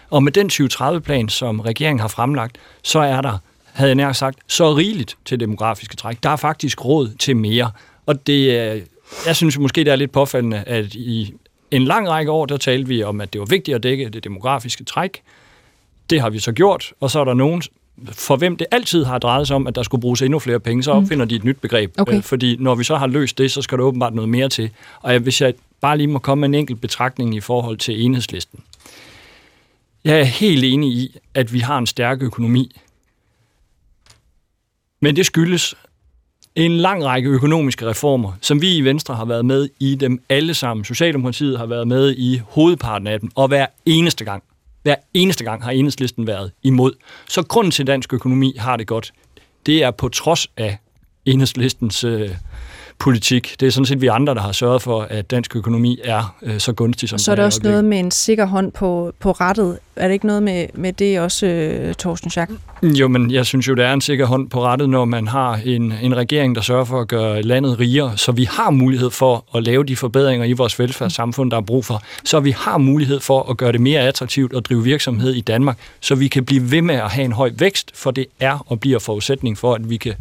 Speaker 7: Og med den 2030-plan, som regeringen har fremlagt, så er der, havde jeg nær sagt, så rigeligt til demografiske træk. Der er faktisk råd til mere. Og det jeg synes måske, det er lidt påfaldende, at i en lang række år, der talte vi om, at det var vigtigt at dække det demografiske træk. Det har vi så gjort, og så er der nogen, for hvem det altid har drejet sig om, at der skulle bruges endnu flere penge, så mm. opfinder de et nyt begreb. Okay. Øh, fordi når vi så har løst det, så skal der åbenbart noget mere til. Og hvis jeg bare lige må komme med en enkelt betragtning i forhold til enhedslisten. Jeg er helt enig i, at vi har en stærk økonomi. Men det skyldes, en lang række økonomiske reformer, som vi i Venstre har været med i dem alle sammen. Socialdemokratiet har været med i hovedparten af dem, og hver eneste gang, hver eneste gang har enhedslisten været imod. Så grunden til, at dansk økonomi har det godt, det er på trods af enhedslistens øh, politik. Det er sådan set vi andre, der har sørget for, at dansk økonomi er øh, så gunstig, som
Speaker 3: Og så er der også noget med en sikker hånd på, på rettet. Er det ikke noget med, med det også, øh, Torsten Schack?
Speaker 7: Jo, men jeg synes jo, der er en sikker hånd på rettet, når man har en, en regering, der sørger for at gøre landet rigere, så vi har mulighed for at lave de forbedringer i vores velfærdssamfund, der er brug for. Så vi har mulighed for at gøre det mere attraktivt at drive virksomhed i Danmark, så vi kan blive ved med at have en høj vækst, for det er og bliver forudsætning for, at vi kan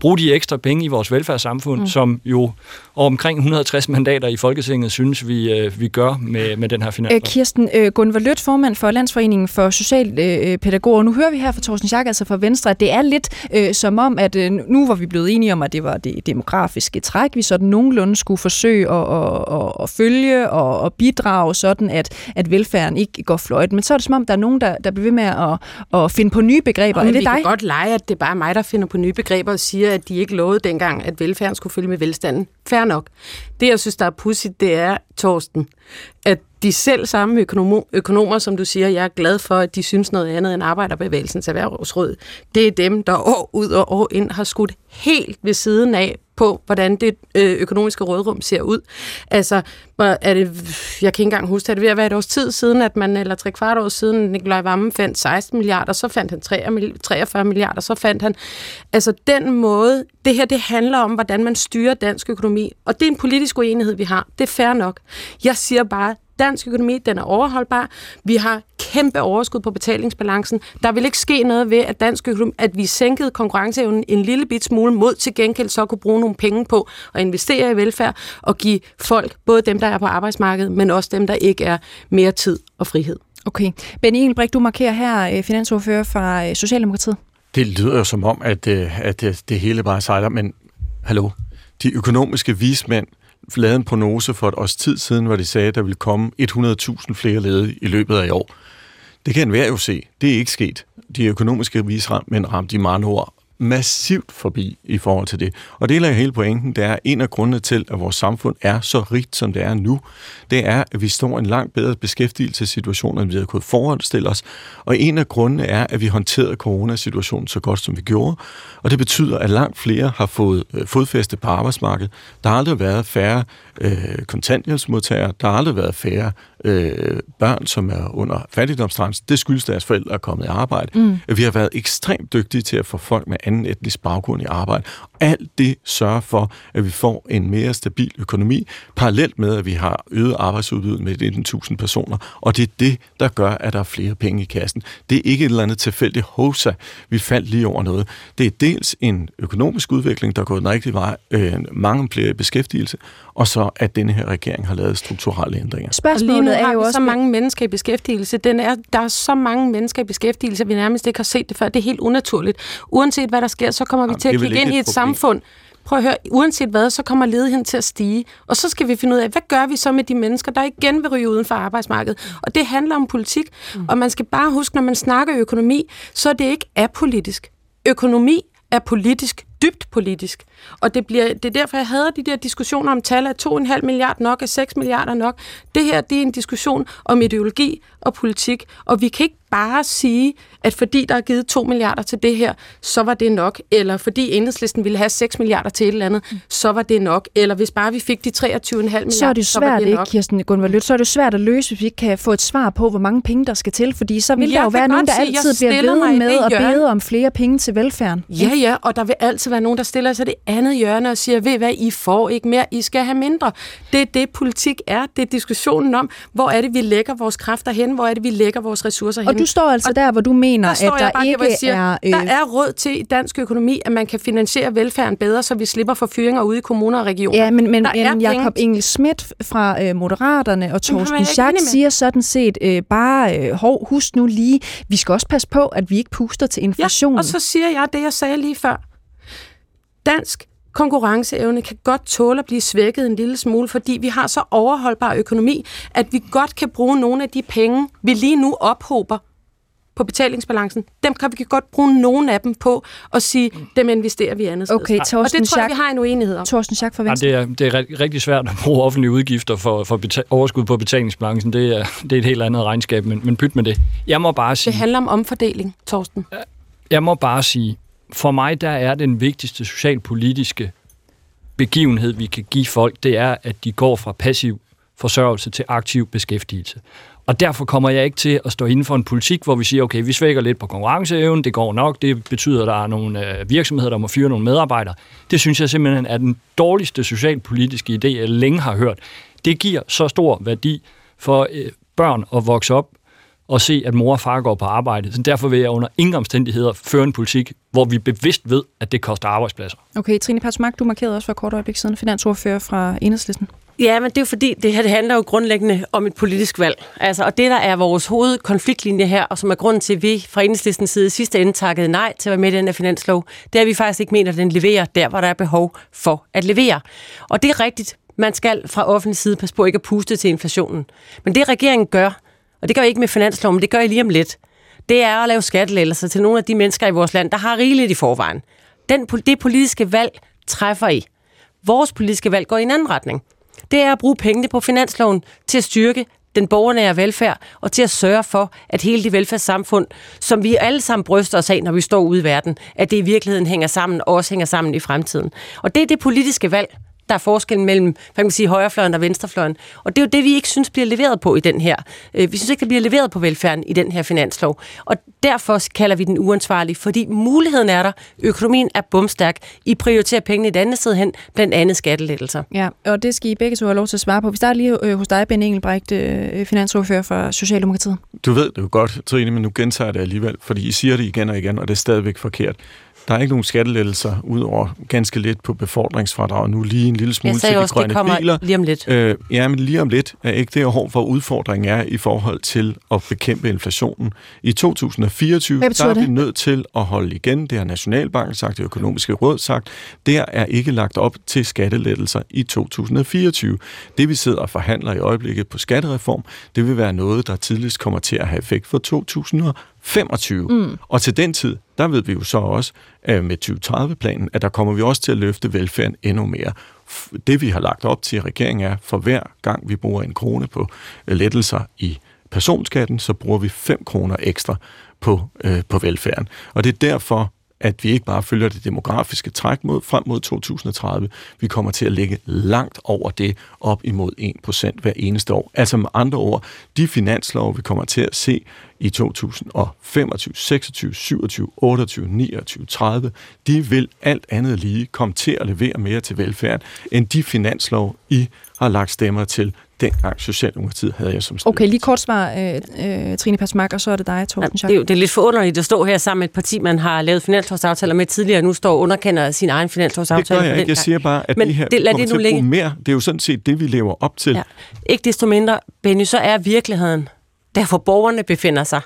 Speaker 7: bruge de ekstra penge i vores velfærdssamfund, mm. som jo omkring 160 mandater i Folketinget synes, vi, øh, vi gør med, med den her
Speaker 3: Øh,
Speaker 7: finanslov.
Speaker 3: Kirsten øh, Gunvar Lødt, formand for Landsforeningen for Socialpædagoger. Nu hører vi her fra Torsten Schack, altså fra Venstre, at det er lidt øh, som om, at øh, nu var vi blevet enige om, at det var det demografiske træk, vi sådan nogenlunde skulle forsøge at, at, at, at følge og at bidrage, sådan at, at velfærden ikke går fløjt. Men så er det som om, der er nogen, der, der bliver ved med at, at finde på nye begreber.
Speaker 5: Og
Speaker 3: er det
Speaker 5: vi
Speaker 3: dig?
Speaker 5: kan godt lege, at det er bare mig, der finder på nye begreber og siger, at de ikke lovede dengang, at velfærden skulle følge med velstanden. Fair nok. Det, jeg synes, der er pudsigt, det er, Torsten, at de selv samme økonomer, økonomer, som du siger, jeg er glad for, at de synes noget andet end Arbejderbevægelsens Erhvervsråd, det er dem, der år ud og år ind har skudt helt ved siden af på, hvordan det øh, økonomiske rådrum ser ud. Altså, er det, jeg kan ikke engang huske, at det ved at være et års tid siden, at man, eller tre kvart år siden, Nikolaj Vammen fandt 16 milliarder, så fandt han 43 milliarder, så fandt han, altså den måde, det her, det handler om, hvordan man styrer dansk økonomi, og det er en politisk uenighed, vi har. Det er fair nok. Jeg siger bare, dansk økonomi, den er overholdbar. Vi har kæmpe overskud på betalingsbalancen. Der vil ikke ske noget ved, at dansk økonomi, at vi sænkede konkurrenceevnen en lille bit smule mod til gengæld så kunne bruge nogle penge på at investere i velfærd og give folk, både dem, der er på arbejdsmarkedet, men også dem, der ikke er, mere tid og frihed.
Speaker 3: Okay. Benny Engelbrecht, du markerer her øh, finansordfører fra øh, Socialdemokratiet.
Speaker 6: Det lyder jo som om, at, øh, at det, det hele bare sejler, men hallo, de økonomiske vismænd lavede en prognose for et års tid siden, hvor de sagde, at der ville komme 100.000 flere ledige i løbet af i år. Det kan enhver jo se. Det er ikke sket. De økonomiske vismænd ramte i mange ord massivt forbi i forhold til det. Og det er hele pointen, det er en af grundene til, at vores samfund er så rigt, som det er nu. Det er, at vi står i en langt bedre beskæftigelsessituation, end vi havde kunnet forestille os. Og en af grundene er, at vi håndterede coronasituationen så godt, som vi gjorde. Og det betyder, at langt flere har fået øh, fodfæste på arbejdsmarkedet. Der har aldrig været færre øh, kontanthjælpsmodtagere. Der har aldrig været færre øh, børn, som er under fattigdomsgrænsen. Det skyldes, at deres forældre er kommet i arbejde. Mm. Vi har været ekstremt dygtige til at få folk med anden etnisk baggrund i arbejde. Alt det sørger for, at vi får en mere stabil økonomi, parallelt med, at vi har øget arbejdsudbuddet med 19.000 personer. Og det er det, der gør, at der er flere penge i kassen. Det er ikke et eller andet tilfældigt hosa, vi faldt lige over noget. Det er dels en økonomisk udvikling, der er gået den rigtige vej, øh, mange flere i beskæftigelse, og så at denne her regering har lavet strukturelle ændringer.
Speaker 5: Og lige nu
Speaker 3: Spørgsmålet er
Speaker 5: har
Speaker 3: jo også...
Speaker 5: så mange mennesker i beskæftigelse. Den er, der er så mange mennesker i beskæftigelse, at vi nærmest ikke har set det før. Det er helt unaturligt. Uanset hvad der sker, så kommer vi
Speaker 6: Jamen,
Speaker 5: til at kigge ind i
Speaker 6: et
Speaker 5: et
Speaker 6: problem.
Speaker 5: samfund. Prøv at høre, uanset hvad, så kommer ledigheden til at stige. Og så skal vi finde ud af, hvad gør vi så med de mennesker, der igen vil ryge uden for arbejdsmarkedet? Og det handler om politik. Og man skal bare huske, når man snakker økonomi, så er det ikke apolitisk. Økonomi er politisk, dybt politisk. Og det, bliver, det er derfor, jeg havde de der diskussioner om tal af 2,5 milliarder nok, af 6 milliarder nok. Det her, det er en diskussion om ideologi og politik, og vi kan ikke bare sige, at fordi der er givet 2 milliarder til det her, så var det nok, eller fordi enhedslisten ville have 6 milliarder til et eller andet, så var det nok, eller hvis bare vi fik de 23,5 milliarder,
Speaker 3: så er det
Speaker 5: så var
Speaker 3: svært,
Speaker 5: det
Speaker 3: ikke,
Speaker 5: nok.
Speaker 3: Kirsten Gunvar Lødt, så er det svært at løse, hvis vi ikke kan få et svar på, hvor mange penge, der skal til, fordi så vil
Speaker 5: Men
Speaker 3: der
Speaker 5: jeg
Speaker 3: jo være nogen, der
Speaker 5: jeg
Speaker 3: altid bliver ved med at bede om flere penge til velfærden.
Speaker 5: Ja, ja, og der vil altid være nogen, der stiller sig det andet hjørne og siger, ved hvad, I får ikke mere, I skal have mindre. Det er det, politik er. Det er diskussionen om, hvor er det, vi lægger vores kræfter hen, hvor er det, vi lægger vores ressourcer hen.
Speaker 3: Og du står altså der, hvor du mener,
Speaker 5: der
Speaker 3: at der
Speaker 5: bare,
Speaker 3: ikke
Speaker 5: siger,
Speaker 3: er...
Speaker 5: Der er råd til i dansk økonomi, at man kan finansiere velfærden bedre, så vi slipper for fyringer ude i kommuner og regioner.
Speaker 3: Ja, men, men, men Jakob
Speaker 5: penge.
Speaker 3: Engel Schmidt fra øh, Moderaterne og Torsten Schack siger sådan set øh, bare, øh, hov, husk nu lige, vi skal også passe på, at vi ikke puster til inflationen.
Speaker 5: Ja, og så siger jeg det, jeg sagde lige før. Dansk konkurrenceevne kan godt tåle at blive svækket en lille smule, fordi vi har så overholdbar økonomi, at vi godt kan bruge nogle af de penge, vi lige nu ophober på betalingsbalancen. Dem kan vi godt bruge nogle af dem på og sige, dem investerer vi andet sted.
Speaker 3: Okay,
Speaker 5: og
Speaker 3: Torsten
Speaker 5: det tror jeg, vi har en uenighed om.
Speaker 3: Torsten Schack fra
Speaker 7: Ja,
Speaker 3: Venstre.
Speaker 7: det, er, det er ri- rigtig svært at bruge offentlige udgifter for, for beta- overskud på betalingsbalancen. Det er, det er et helt andet regnskab, men, men pyt med det. Jeg må bare
Speaker 5: Det
Speaker 7: sige,
Speaker 5: handler om omfordeling, Torsten.
Speaker 7: jeg må bare sige, for mig der er den vigtigste socialpolitiske begivenhed, vi kan give folk, det er, at de går fra passiv forsørgelse til aktiv beskæftigelse. Og derfor kommer jeg ikke til at stå inden for en politik, hvor vi siger, okay, vi svækker lidt på konkurrenceevnen, det går nok, det betyder, at der er nogle øh, virksomheder, der må fyre nogle medarbejdere. Det synes jeg simpelthen er den dårligste socialpolitiske idé, jeg længe har hørt. Det giver så stor værdi for øh, børn at vokse op og se, at mor og far går på arbejde. Så derfor vil jeg under ingen omstændigheder føre en politik, hvor vi bevidst ved, at det koster arbejdspladser.
Speaker 3: Okay, Trine Persmark, du markerede også for et kort øjeblik siden finansordfører fra Enhedslisten.
Speaker 1: Ja, men det er fordi, det her det handler jo grundlæggende om et politisk valg. Altså, og det, der er vores hovedkonfliktlinje her, og som er grunden til, at vi fra enhedslistens side sidste ende takkede nej til at være med i den her finanslov, det er, at vi faktisk ikke mener, at den leverer der, hvor der er behov for at levere. Og det er rigtigt. Man skal fra offentlig side passe på ikke at puste til inflationen. Men det regeringen gør, og det gør I ikke med finansloven, men det gør I lige om lidt, det er at lave skattelettelser til nogle af de mennesker i vores land, der har rigeligt i forvejen. Den, det politiske valg træffer I. Vores politiske valg går i en anden retning det er at bruge pengene på finansloven til at styrke den borgernære velfærd, og til at sørge for, at hele det velfærdssamfund, som vi alle sammen bryster os af, når vi står ude i verden, at det i virkeligheden hænger sammen, og også hænger sammen i fremtiden. Og det er det politiske valg, der er forskellen mellem hvad kan man sige, højrefløjen og venstrefløjen. Og det er jo det, vi ikke synes bliver leveret på i den her. Øh, vi synes ikke, der bliver leveret på velfærden i den her finanslov. Og derfor kalder vi den uansvarlig, fordi muligheden er der. Økonomien er bumstærk. I prioriterer pengene et andet sted hen, blandt andet skattelettelser.
Speaker 3: Ja, og det skal I begge to have lov til at svare på. Vi starter lige øh, hos dig, Ben Engelbrecht, øh, finansordfører for Socialdemokratiet.
Speaker 6: Du ved det jo godt, Trine, men nu gentager jeg det alligevel, fordi I siger det igen og igen, og det er stadigvæk forkert. Der er ikke nogen skattelettelser, udover ganske lidt på befordringsfradrag. Nu lige en lille smule til de
Speaker 1: også,
Speaker 6: grønne
Speaker 1: det kommer
Speaker 6: biler.
Speaker 1: lige om lidt.
Speaker 6: Øh, ja, men lige om lidt er ikke det hvor for udfordringen er i forhold til at bekæmpe inflationen. I 2024 der er
Speaker 3: det?
Speaker 6: vi nødt til at holde igen. Det har Nationalbanken sagt, det økonomiske råd sagt. Der er ikke lagt op til skattelettelser i 2024. Det vi sidder og forhandler i øjeblikket på skattereform, det vil være noget, der tidligst kommer til at have effekt for 2025. Mm. Og til den tid, der ved vi jo så også at med 2030-planen, at der kommer vi også til at løfte velfærden endnu mere. Det vi har lagt op til regeringen er, for hver gang vi bruger en krone på øh, lettelser i personskatten, så bruger vi 5 kroner ekstra på, øh, på velfærden. Og det er derfor, at vi ikke bare følger det demografiske træk mod, frem mod 2030. Vi kommer til at ligge langt over det, op imod 1% hver eneste år. Altså med andre ord, de finanslov, vi kommer til at se i 2025, 26, 27, 28, 29, 30, de vil alt andet lige komme til at levere mere til velfærden, end de finanslov, I har lagt stemmer til dengang Socialdemokratiet havde jeg som
Speaker 3: støtte. Okay, lige kort svar, øh, øh, Trine Pasmark, og så er det dig, Torben
Speaker 1: ja, det, er jo, det er lidt forunderligt at stå her sammen med et parti, man har lavet finanslovsaftaler med tidligere, og nu står og underkender sin egen finanslovsaftale.
Speaker 6: Det gør jeg ikke. Jeg siger bare, at Men det her det, kommer det nu til at bruge mere. Det er jo sådan set det, vi lever op til. Ja.
Speaker 1: Ikke desto mindre, Benny, så er virkeligheden, der hvor borgerne befinder sig,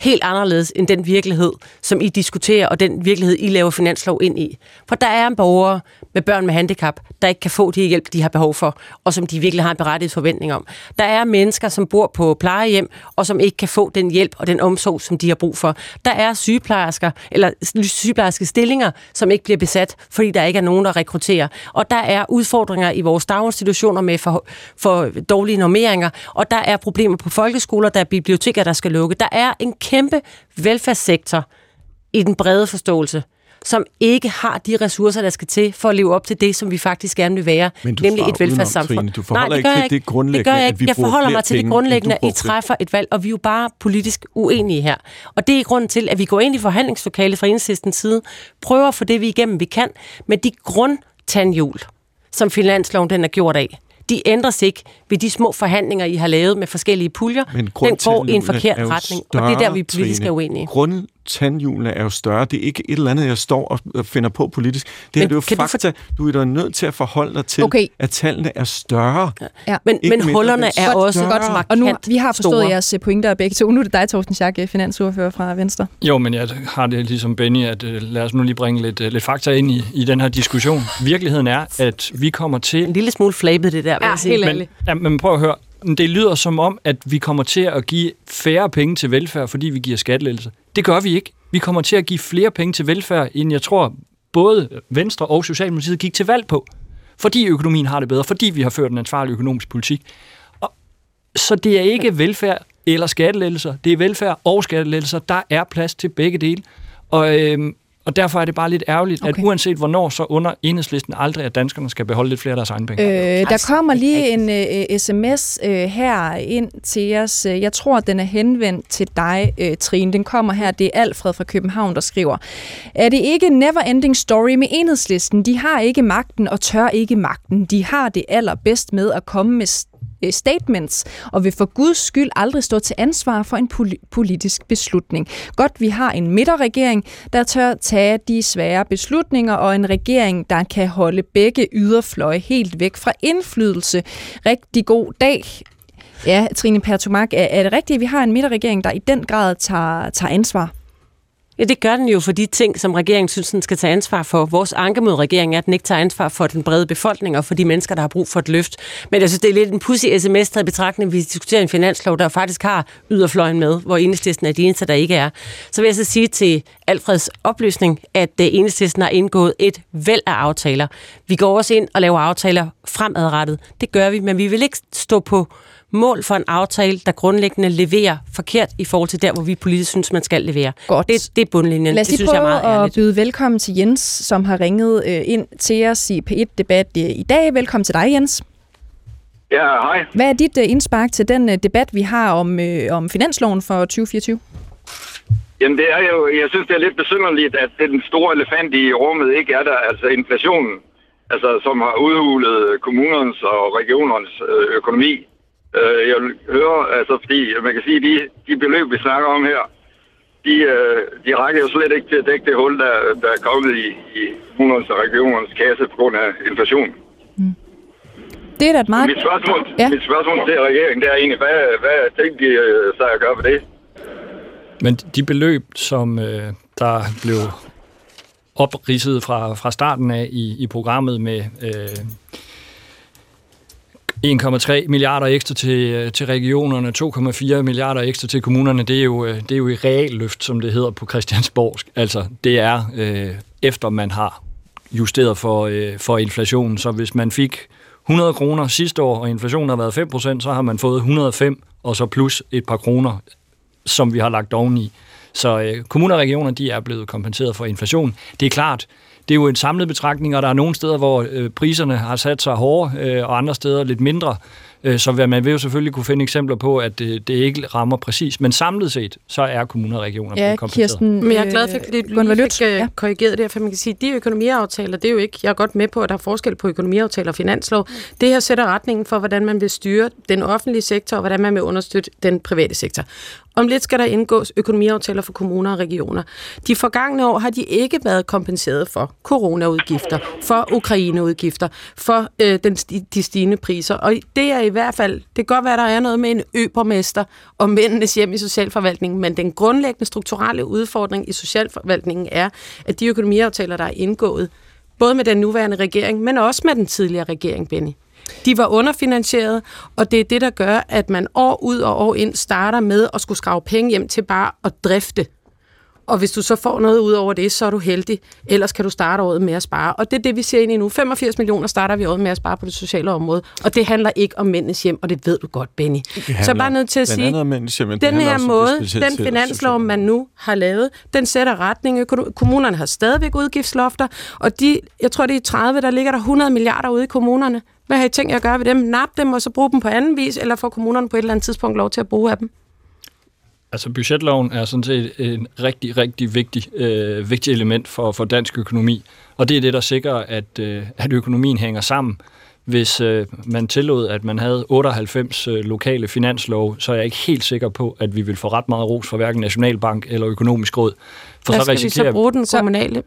Speaker 1: helt anderledes end den virkelighed, som I diskuterer, og den virkelighed, I laver finanslov ind i. For der er en borger med børn med handicap, der ikke kan få de hjælp, de har behov for, og som de virkelig har en berettiget forventning om. Der er mennesker, som bor på plejehjem, og som ikke kan få den hjælp og den omsorg, som de har brug for. Der er sygeplejersker, eller sygeplejerske stillinger, som ikke bliver besat, fordi der ikke er nogen, der rekrutterer. Og der er udfordringer i vores daginstitutioner med for, for dårlige normeringer, og der er problemer på folkeskoler, der er biblioteker, der skal lukke. Der er en kæmpe velfærdssektor i den brede forståelse, som ikke har de ressourcer, der skal til for at leve op til det, som vi faktisk gerne vil være, nemlig et velfærdssamfund.
Speaker 6: Udenom, du forholder Nej, det ikke til det grundlæggende,
Speaker 1: det gør jeg ikke.
Speaker 6: Jeg
Speaker 1: forholder mig til det grundlæggende, at I træffer et valg, og vi er jo bare politisk uenige her. Og det er grunden til, at vi går ind i forhandlingslokalet fra enhedslistens side, prøver at få det, vi igennem vi kan, med de grundtandhjul, som finansloven den er gjort af de ændres ikke ved de små forhandlinger, I har lavet med forskellige puljer. Men den går i en forkert retning, større, og det er der, vi politisk er uenige.
Speaker 6: Grund, tandhjulene er jo større. Det er ikke et eller andet, jeg står og finder på politisk. Det men her det er jo fakta. Du, for... du er da nødt til at forholde dig til, okay. at tallene er større.
Speaker 1: Ja. Men, men hullerne er større. også godt markant
Speaker 3: Og nu, vi har forstået store. jeres pointer begge to. Nu er det dig, Thorsten Schack, finansordfører fra Venstre.
Speaker 7: Jo, men jeg har det ligesom Benny, at uh, lad os nu lige bringe lidt, uh, lidt fakta ind i, i den her diskussion. Virkeligheden er, at vi kommer til...
Speaker 1: En lille smule flabet det der, vil ja, jeg sige.
Speaker 7: Men, ja, men prøv at høre. Det lyder som om, at vi kommer til at give færre penge til velfærd, fordi vi giver skattelettelser. Det gør vi ikke. Vi kommer til at give flere penge til velfærd, end jeg tror, både Venstre og Socialdemokratiet gik til valg på. Fordi økonomien har det bedre, fordi vi har ført en ansvarlig økonomisk politik. Og, så det er ikke velfærd eller skattelettelser. Det er velfærd og skattelettelser. Der er plads til begge dele. Og, øhm, og derfor er det bare lidt ærgerligt, okay. at uanset hvornår, så under enhedslisten aldrig, at danskerne skal beholde lidt flere af deres egen penge.
Speaker 3: Øh, der kommer lige en øh, sms øh, her ind til os. Jeg tror, den er henvendt til dig, øh, Trine. Den kommer her. Det er Alfred fra København, der skriver. Er det ikke never ending story med enhedslisten? De har ikke magten og tør ikke magten. De har det allerbedst med at komme med Øh, Øh, statements, og vil for Guds skyld aldrig stå til ansvar for en politisk beslutning. Godt, vi har en midterregering, der tør tage de svære beslutninger, og en regering, der kan holde begge yderfløje helt væk fra indflydelse. Rigtig god dag. Ja, Trine Pertumak, er, er det rigtigt, at vi har en midterregering, der i den grad tager, tager ansvar?
Speaker 1: Ja, det gør den jo for de ting, som regeringen synes, den skal tage ansvar for. Vores anke mod regeringen er, at den ikke tager ansvar for den brede befolkning og for de mennesker, der har brug for et løft. Men jeg synes, det er lidt en pussy sms, der i betragtning, vi diskuterer en finanslov, der faktisk har yderfløjen med, hvor enhedslisten er de eneste, der ikke er. Så vil jeg så sige til Alfreds oplysning, at øh, enhedslisten har indgået et væld af aftaler. Vi går også ind og laver aftaler fremadrettet. Det gør vi, men vi vil ikke stå på mål for en aftale, der grundlæggende leverer forkert i forhold til der, hvor vi politisk synes, man skal levere.
Speaker 3: Godt.
Speaker 1: Det, det er bundlinjen.
Speaker 3: Lad os
Speaker 1: det
Speaker 3: synes jeg er meget ærligt. at byde velkommen til Jens, som har ringet øh, ind til os i P1-debat øh, i dag. Velkommen til dig, Jens.
Speaker 8: Ja, hej.
Speaker 3: Hvad er dit uh, indspark til den debat, vi har om, uh, om finansloven for 2024?
Speaker 8: Jamen det er jo, jeg synes det er lidt besynderligt, at den store elefant i rummet ikke er der, altså inflationen, altså som har udhulet kommunernes og regionernes økonomi. Øh, jeg vil høre, altså fordi man kan sige, de, de beløb, vi snakker om her, de, øh, de rækker jo slet ikke til at dække det hul, der, der er kommet i, i kommunernes og regionernes kasse på grund af inflation. Mm.
Speaker 3: Det er da et meget...
Speaker 8: Mit spørgsmål, ja. mit spørgsmål til regeringen, det er egentlig, hvad, hvad tænker de øh, sig at gøre for det?
Speaker 7: Men de beløb, som øh, der blev opridset fra, fra starten af i, i programmet med øh, 1,3 milliarder ekstra til, øh, til regionerne, 2,4 milliarder ekstra til kommunerne, det er jo, øh, det er jo i realløft, som det hedder på Christiansborg. Altså, det er øh, efter man har justeret for, øh, for inflationen. Så hvis man fik 100 kroner sidste år, og inflationen har været 5%, så har man fået 105, og så plus et par kroner, som vi har lagt oveni. Så øh, kommuner og regioner, de er blevet kompenseret for inflation. Det er klart, det er jo en samlet betragtning, og der er nogle steder, hvor øh, priserne har sat sig hårdere, øh, og andre steder lidt mindre. Øh, så man vil jo selvfølgelig kunne finde eksempler på, at det, det ikke rammer præcis. Men samlet set, så er kommuner og regioner ja, blevet kompenseret.
Speaker 5: Kirsten, Men jeg er glad for, at du fik øh, ja. korrigeret det, for man kan sige, at de økonomiaftaler, det er jo ikke, jeg er godt med på, at der er forskel på økonomiaftaler og finanslov. Det her sætter retningen for, hvordan man vil styre den offentlige sektor, og hvordan man vil understøtte den private sektor. Om lidt skal der indgås økonomiaftaler for kommuner og regioner. De forgangne år har de ikke været kompenseret for coronaudgifter, for Ukraineudgifter, for øh, den, de stigende priser. Og det er i hvert fald, det kan godt være, der er noget med en øbermester og mændenes hjem i socialforvaltningen, men den grundlæggende strukturelle udfordring i socialforvaltningen er, at de økonomiaftaler, der er indgået, både med den nuværende regering, men også med den tidligere regering, Benny, de var underfinansieret, og det er det, der gør, at man år ud og år ind starter med at skulle skrave penge hjem til bare at drifte. Og hvis du så får noget ud over det, så er du heldig. Ellers kan du starte året med at spare. Og det er det, vi ser ind i nu. 85 millioner starter vi året med at spare på det sociale område. Og det handler ikke om mændenes hjem, og det ved du godt, Benny.
Speaker 6: Så bare nødt til at sige,
Speaker 8: hjem,
Speaker 5: den her måde, den finanslov, man nu har lavet, den sætter retning. Kommunerne har stadigvæk udgiftslofter, og de, jeg tror, det er i 30, der ligger der 100 milliarder ude i kommunerne. Hvad har I tænkt jer at gøre ved dem? Nap dem og så bruge dem på anden vis, eller får kommunerne på et eller andet tidspunkt lov til at bruge af dem?
Speaker 7: Altså budgetloven er sådan set en rigtig, rigtig vigtig, øh, vigtig element for, for dansk økonomi. Og det er det, der sikrer, at, øh, at økonomien hænger sammen. Hvis øh, man tillod, at man havde 98 øh, lokale finanslov, så er jeg ikke helt sikker på, at vi vil få ret meget ros fra hverken Nationalbank eller Økonomisk Råd.
Speaker 5: For Hvad så skal vi så bruge den kommunale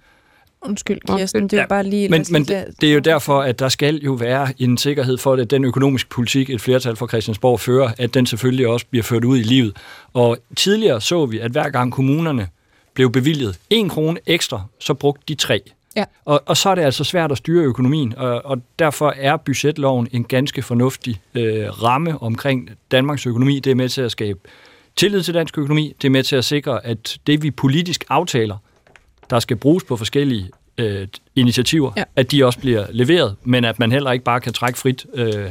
Speaker 3: Undskyld, Kirsten, det er ja, bare lige...
Speaker 7: Men, men det, det er jo derfor, at der skal jo være en sikkerhed for, at den økonomiske politik, et flertal for Christiansborg fører, at den selvfølgelig også bliver ført ud i livet. Og tidligere så vi, at hver gang kommunerne blev bevilget en krone ekstra, så brugte de tre. Ja. Og, og så er det altså svært at styre økonomien, og, og derfor er budgetloven en ganske fornuftig øh, ramme omkring Danmarks økonomi. Det er med til at skabe tillid til dansk økonomi. Det er med til at sikre, at det vi politisk aftaler, der skal bruges på forskellige øh, initiativer, ja. at de også bliver leveret, men at man heller ikke bare kan trække frit øh,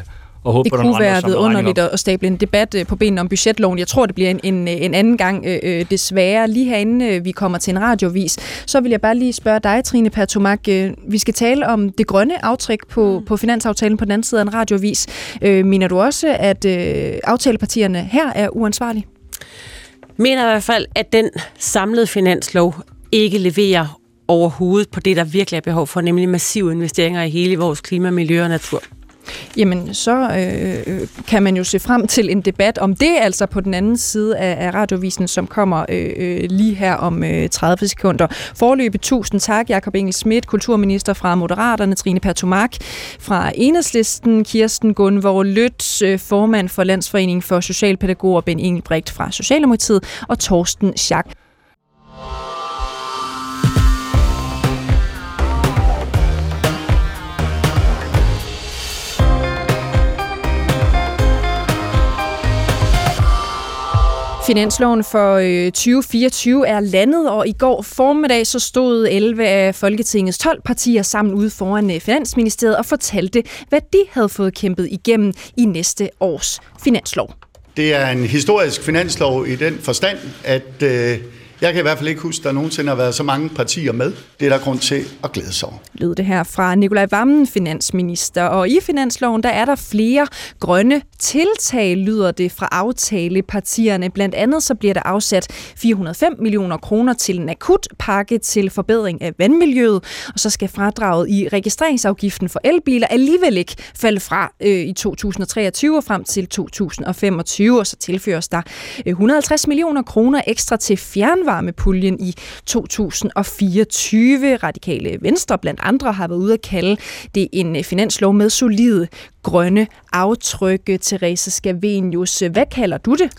Speaker 7: og håbe
Speaker 3: det
Speaker 7: på, der er
Speaker 3: kunne være
Speaker 7: andre, samler
Speaker 3: vidunderligt at stable en debat øh, på benene om budgetloven. Jeg tror, det bliver en, en, en anden gang øh, øh, desværre. Lige herinde øh, vi kommer til en radiovis, så vil jeg bare lige spørge dig, Trine Pertumak. Øh, vi skal tale om det grønne aftryk på, mm. på finansaftalen på den anden side af en radiovis. Øh, mener du også, at øh, aftalepartierne her er uansvarlige?
Speaker 1: mener i hvert fald, at den samlede finanslov ikke leverer overhovedet på det, der virkelig er behov for, nemlig massive investeringer i hele vores klima, miljø og natur.
Speaker 3: Jamen, så øh, øh kan man jo se frem til en debat om det, altså på den anden side af, af radiovisen, som kommer øh, øh, lige her om øh, 30 sekunder. Forløbe tusind tak, Jakob Engel Schmidt, kulturminister fra Moderaterne, Trine Pertumak fra Enhedslisten, Kirsten Gunvor Lødt, øh, formand for Landsforeningen for Socialpædagoger, Ben Engelbrecht fra Socialdemokratiet, og Torsten Schack Finansloven for øh, 2024 er landet, og i går formiddag så stod 11 af Folketingets 12 partier sammen ude foran øh, Finansministeriet og fortalte, hvad de havde fået kæmpet igennem i næste års finanslov.
Speaker 2: Det er en historisk finanslov i den forstand, at øh, jeg kan i hvert fald ikke huske, at der nogensinde har været så mange partier med. Det er der grund til at glæde sig over.
Speaker 3: Lød det her fra Nikolaj Vammen, finansminister. Og i finansloven, der er der flere grønne tiltag, lyder det fra aftalepartierne. Blandt andet så bliver der afsat 405 millioner kroner til en akut pakke til forbedring af vandmiljøet, og så skal fradraget i registreringsafgiften for elbiler alligevel ikke falde fra øh, i 2023 og frem til 2025, og så tilføres der øh, 150 millioner kroner ekstra til fjernvarmepuljen i 2024. Radikale Venstre blandt andre har været ude at kalde det en øh, finanslov med solide grønne aftryk. Øh, Therese Scavenius, øh, hvad kalder du det?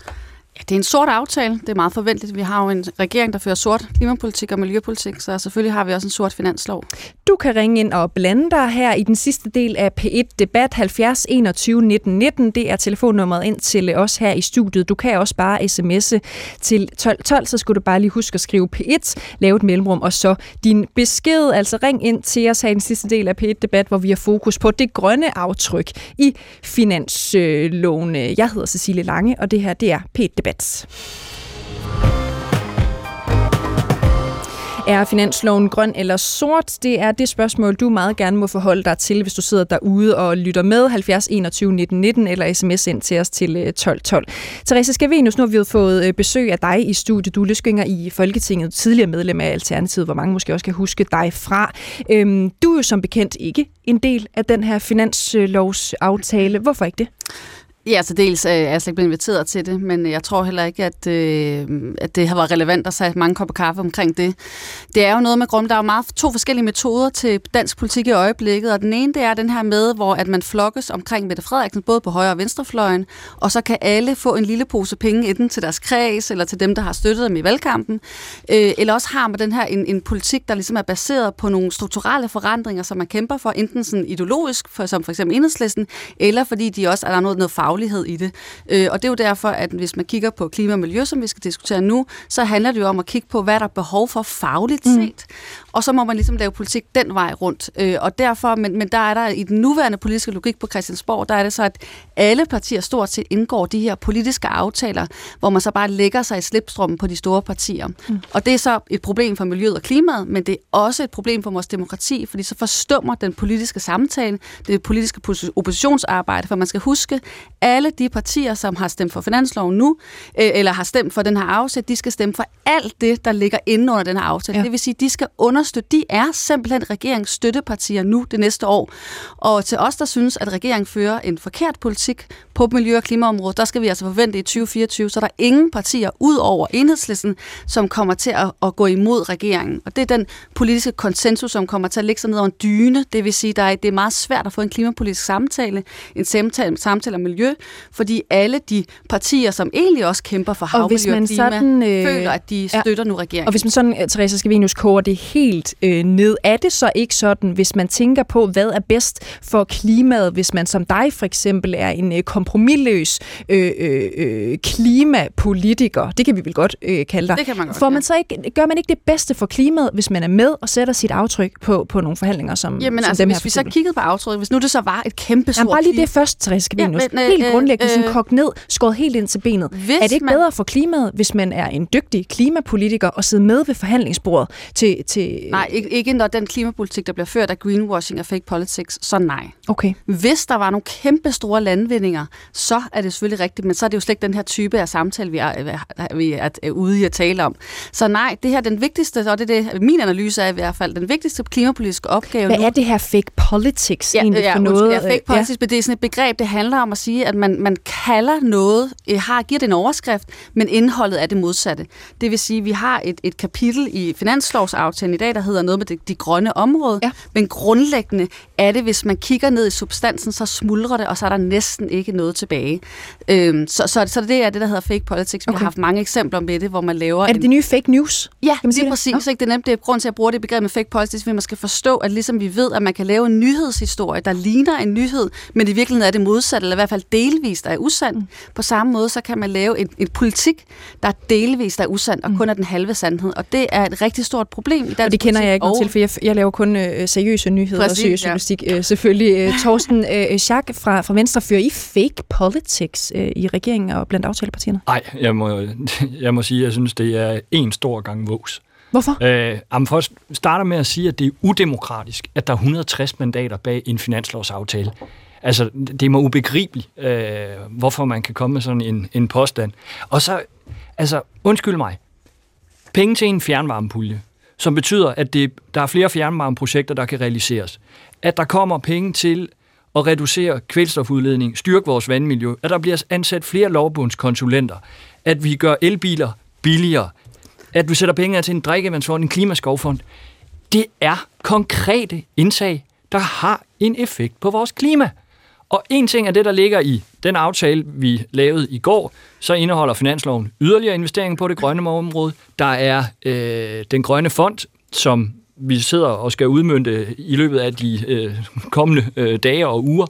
Speaker 9: Det er en sort aftale. Det er meget forventeligt. Vi har jo en regering, der fører sort klimapolitik og miljøpolitik, så selvfølgelig har vi også en sort finanslov.
Speaker 3: Du kan ringe ind og blande dig her i den sidste del af P1 Debat 70 21 19 19. Det er telefonnummeret ind til os her i studiet. Du kan også bare sms'e til 12 12, så skulle du bare lige huske at skrive P1, lave et mellemrum, og så din besked. Altså ring ind til os her i den sidste del af P1 Debat, hvor vi har fokus på det grønne aftryk i finansloven. Jeg hedder Cecilie Lange, og det her det er P1 Debat. Er finansloven grøn eller sort? Det er det spørgsmål, du meget gerne må forholde dig til, hvis du sidder derude og lytter med 70 21 19 19 eller sms ind til os til øh, 12 12. Therese Skavenius, nu har vi jo fået øh, besøg af dig i studiet. Du er løsgænger i Folketinget, tidligere medlem af Alternativet, hvor mange måske også kan huske dig fra. Øhm, du er jo som bekendt ikke en del af den her finanslovsaftale. Hvorfor ikke det?
Speaker 9: Ja, så dels øh, er jeg slet ikke blevet inviteret til det, men jeg tror heller ikke, at, øh, at det har været relevant at sætte mange kopper kaffe omkring det. Det er jo noget med grund. Der er jo meget to forskellige metoder til dansk politik i øjeblikket, og den ene det er den her med, hvor at man flokkes omkring Mette Frederiksen, både på højre og venstrefløjen, og så kan alle få en lille pose penge, enten til deres kreds, eller til dem, der har støttet dem i valgkampen. Øh, eller også har man den her en, en politik, der ligesom er baseret på nogle strukturelle forandringer, som man kæmper for, enten sådan ideologisk, for, som for eksempel enhedslisten, eller fordi de også er der noget, noget faglighed i det. Øh, og det er jo derfor, at hvis man kigger på klima og miljø, som vi skal diskutere nu, så handler det jo om at kigge på, hvad der er behov for fagligt set. Og så må man ligesom lave politik den vej rundt. Øh, og derfor, men, men der er der i den nuværende politiske logik på Christiansborg, der er det så, at alle partier stort set indgår de her politiske aftaler, hvor man så bare lægger sig i slipstrømmen på de store partier. Mm. Og det er så et problem for miljøet og klimaet, men det er også et problem for vores demokrati, fordi så forstummer den politiske samtale, det politiske oppositionsarbejde, for man skal huske, alle de partier, som har stemt for finansloven nu, øh, eller har stemt for den her aftale, de skal stemme for alt det, der ligger inde under den her aftale. Ja. Det vil sige, de skal understøtte, de er simpelthen regeringens støttepartier nu det næste år. Og til os, der synes, at regeringen fører en forkert politik på miljø- og klimaområdet, der skal vi altså forvente i 2024, så der er ingen partier ud over enhedslisten, som kommer til at, at gå imod regeringen. Og det er den politiske konsensus, som kommer til at ligge sig ned over en dyne. Det vil sige, at det er meget svært at få en klimapolitisk samtale, en samtale, samtale om miljø, fordi alle de partier, som egentlig også kæmper for havmiljø og,
Speaker 3: hvis man
Speaker 9: og klima,
Speaker 3: sådan,
Speaker 9: øh, føler, at de støtter
Speaker 3: ja.
Speaker 9: nu regeringen.
Speaker 3: Og hvis man sådan, Therese Scavenius, koger det helt helt øh, ned. Er det så ikke sådan, hvis man tænker på, hvad er bedst for klimaet, hvis man som dig for eksempel er en øh, kompromilløs øh, øh, øh, klimapolitiker, det kan vi vel godt øh, kalde dig.
Speaker 9: Det kan man godt,
Speaker 3: Får man så ikke, gør man ikke det bedste for klimaet, hvis man er med og sætter sit aftryk på, på nogle forhandlinger som,
Speaker 9: Jamen
Speaker 3: som
Speaker 9: altså,
Speaker 3: dem her
Speaker 9: hvis
Speaker 3: for
Speaker 9: vi så kiggede på aftryk, hvis nu det så var et kæmpe
Speaker 3: Jamen,
Speaker 9: stort
Speaker 3: bare lige det først, Therese Scavenius.
Speaker 9: Ja, men, øh,
Speaker 3: helt grundlæggende,
Speaker 9: øh,
Speaker 3: sådan kogt ned, skåret helt ind til benet. Er det ikke
Speaker 9: man-
Speaker 3: bedre for klimaet, hvis man er en dygtig klimapolitiker og sidder med ved forhandlingsbordet til... til
Speaker 9: Nej, ikke, når den klimapolitik, der bliver ført af greenwashing og fake politics, så nej.
Speaker 3: Okay.
Speaker 9: Hvis der var nogle kæmpe store landvindinger, så er det selvfølgelig rigtigt, men så er det jo slet ikke den her type af samtale, vi er, vi er, er ude i at tale om. Så nej, det her den vigtigste, og det er det, min analyse er i hvert fald, den vigtigste klimapolitiske opgave
Speaker 3: Hvad
Speaker 9: nu,
Speaker 3: er det her fake politics
Speaker 9: Ja,
Speaker 3: egentlig
Speaker 9: ja,
Speaker 3: for
Speaker 9: undskyld,
Speaker 3: noget?
Speaker 9: Ja, fake
Speaker 3: øh,
Speaker 9: politics, men det er sådan et begreb, det handler om at sige, at man, man kalder noget, øh, har, giver det en overskrift, men indholdet er det modsatte. Det vil sige, at vi har et, et kapitel i finanslovsaftalen i dag, der hedder noget med det, de grønne område,
Speaker 3: Ja.
Speaker 9: men grundlæggende er det, hvis man kigger ned i substansen, så smuldrer det, og så er der næsten ikke noget tilbage. Øhm, så, så, så det er det, der hedder fake politics. Vi
Speaker 3: Okay.
Speaker 9: har haft mange eksempler med det, hvor man laver
Speaker 3: Er
Speaker 9: en
Speaker 3: det det nye fake news?
Speaker 9: Ja,
Speaker 3: Kan man sige det?
Speaker 9: præcis. Ikke? Det er nemt, det er grund til, at jeg bruger det begreb med fake politics, fordi man skal forstå, at ligesom vi ved, at man kan lave en nyhedshistorie, der ligner en nyhed, men i virkeligheden er det modsat, eller i hvert fald delvist er usand. Mm. På samme måde, så kan man lave en, en politik, der er delvist er usand, og kun er den halve sandhed. Og det er et rigtig stort problem i dansk
Speaker 3: Mm. Og det kender jeg ikke noget
Speaker 9: og-
Speaker 3: til, for jeg, jeg laver kun øh, seriøse nyheder
Speaker 9: Præcis,
Speaker 3: og seriøs
Speaker 9: ja.
Speaker 3: journalistik. Øh, selvfølgelig. Øh, Torsten øh, Schack fra, fra Venstre, fører I fake politics øh, i regeringen og blandt aftalepartierne?
Speaker 7: Nej, jeg må, jeg må sige, at jeg synes, det er en stor gang vås.
Speaker 3: Hvorfor?
Speaker 7: Øh, jamen først starter med at sige, at det er udemokratisk, at der er 160 mandater bag en finanslovsaftale. Altså, det er mig ubegribeligt, øh, hvorfor man kan komme med sådan en, en påstand. Og så, altså, undskyld mig, penge til en fjernvarmepulje, som betyder, at det, der er flere fjernvarmeprojekter, der kan realiseres. At der kommer penge til at reducere kvælstofudledning, styrke vores vandmiljø, at der bliver ansat flere lovbundskonsulenter, at vi gør elbiler billigere, at vi sætter penge af til en drikkevandsfond, en klimaskovfond. Det er konkrete indtag, der har en effekt på vores klima. Og en ting er det, der ligger i den aftale, vi lavede i går, så indeholder finansloven yderligere investeringer på det grønne område. Der er øh, den grønne fond, som vi sidder og skal udmønte i løbet af de øh, kommende øh, dage og uger.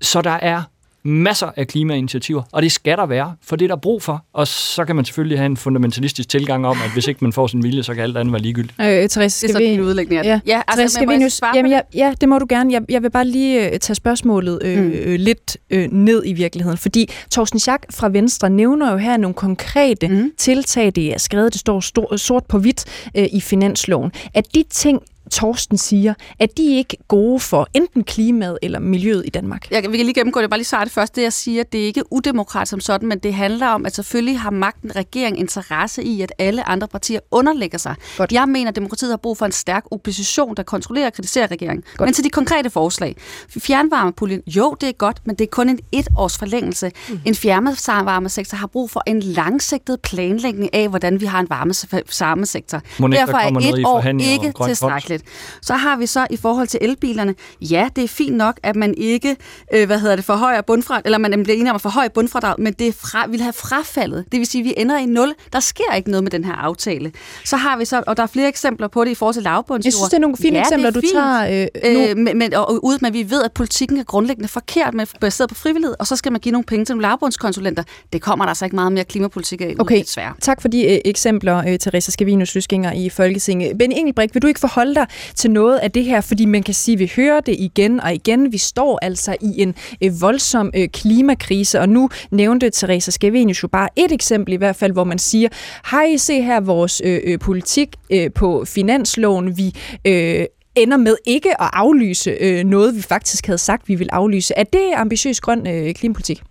Speaker 7: Så der er masser af klimainitiativer, og det skal der være, for det er der brug for. Og så kan man selvfølgelig have en fundamentalistisk tilgang om, at hvis ikke man får sin vilje, så kan alt andet være ligegyldigt.
Speaker 3: Øh, Therese,
Speaker 9: Det er
Speaker 3: skal vi...
Speaker 9: din udlægning af det.
Speaker 3: Ja,
Speaker 9: Ja, altså,
Speaker 3: Therese,
Speaker 9: men må jeg
Speaker 3: Scavenius,
Speaker 9: svare
Speaker 3: jamen,
Speaker 9: det?
Speaker 3: ja, ja, det må du gerne. Jeg, jeg vil bare lige øh, tage spørgsmålet øh,
Speaker 9: Mm.
Speaker 3: øh, lidt øh, ned i virkeligheden, fordi Torsten Schack fra Venstre nævner jo her nogle konkrete
Speaker 9: Mm.
Speaker 3: tiltag, det er skrevet, det står stor, sort på hvidt øh, i finansloven. At de ting, Torsten siger, at de ikke gode for enten klimaet eller miljøet i Danmark.
Speaker 9: Jeg, vi kan lige gennemgå det. Bare lige svare det først. Det, jeg siger, det er ikke udemokratisk som sådan, men det handler om, at selvfølgelig har magten, regering interesse i, at alle andre partier underlægger sig.
Speaker 3: Godt.
Speaker 9: Jeg mener, at demokratiet har brug for en stærk opposition, der kontrollerer og kritiserer regeringen.
Speaker 3: Godt.
Speaker 9: Men til de konkrete forslag. Fjernvarmepuljen, jo, det er godt, men det er kun en et års forlængelse. Mm. En fjernvarmesektor har brug for en langsigtet planlægning af, hvordan vi har en varmesektor. Derfor er et år ikke
Speaker 7: grøn
Speaker 9: tilstrækkeligt. Så har vi så i forhold til elbilerne, ja, det er fint nok, at man ikke, øh, hvad hedder det, forhøjer bundfradrag, eller man bliver enige om at forhøje bundfradrag, men det fra, vil have frafaldet. Det vil sige, at vi ender i nul. Der sker ikke noget med den her aftale. Så har vi så, og der er flere eksempler på det i forhold til lavbundsjord.
Speaker 3: Jeg synes, det er nogle fine
Speaker 9: ja,
Speaker 3: eksempler,
Speaker 9: er
Speaker 3: du
Speaker 9: fint.
Speaker 3: tager øh, nu.
Speaker 9: Øh, men, men, og, ud, men vi ved, at politikken er grundlæggende forkert, med, baseret på frivillighed, og så skal man give nogle penge til nogle lavbundskonsulenter. Det kommer der altså ikke meget mere klimapolitik af,
Speaker 3: Okay.
Speaker 9: desværre.
Speaker 3: Tak for de øh, eksempler, øh, Teresa Scavenius, løsgænger i Folketinget. Ben Engelbrecht, vil du ikke forholde dig til noget af det her? Fordi man kan sige, at vi hører det igen og igen. Vi står altså i en øh, voldsom øh, klimakrise, og nu nævnte Teresa Skevenius jo bare et eksempel i hvert fald, hvor man siger, har I se her vores øh, øh, politik øh, på finansloven, vi... Øh, ender med ikke at aflyse øh, noget, vi faktisk havde sagt, vi vil aflyse. Er det ambitiøs grøn øh, klimapolitik?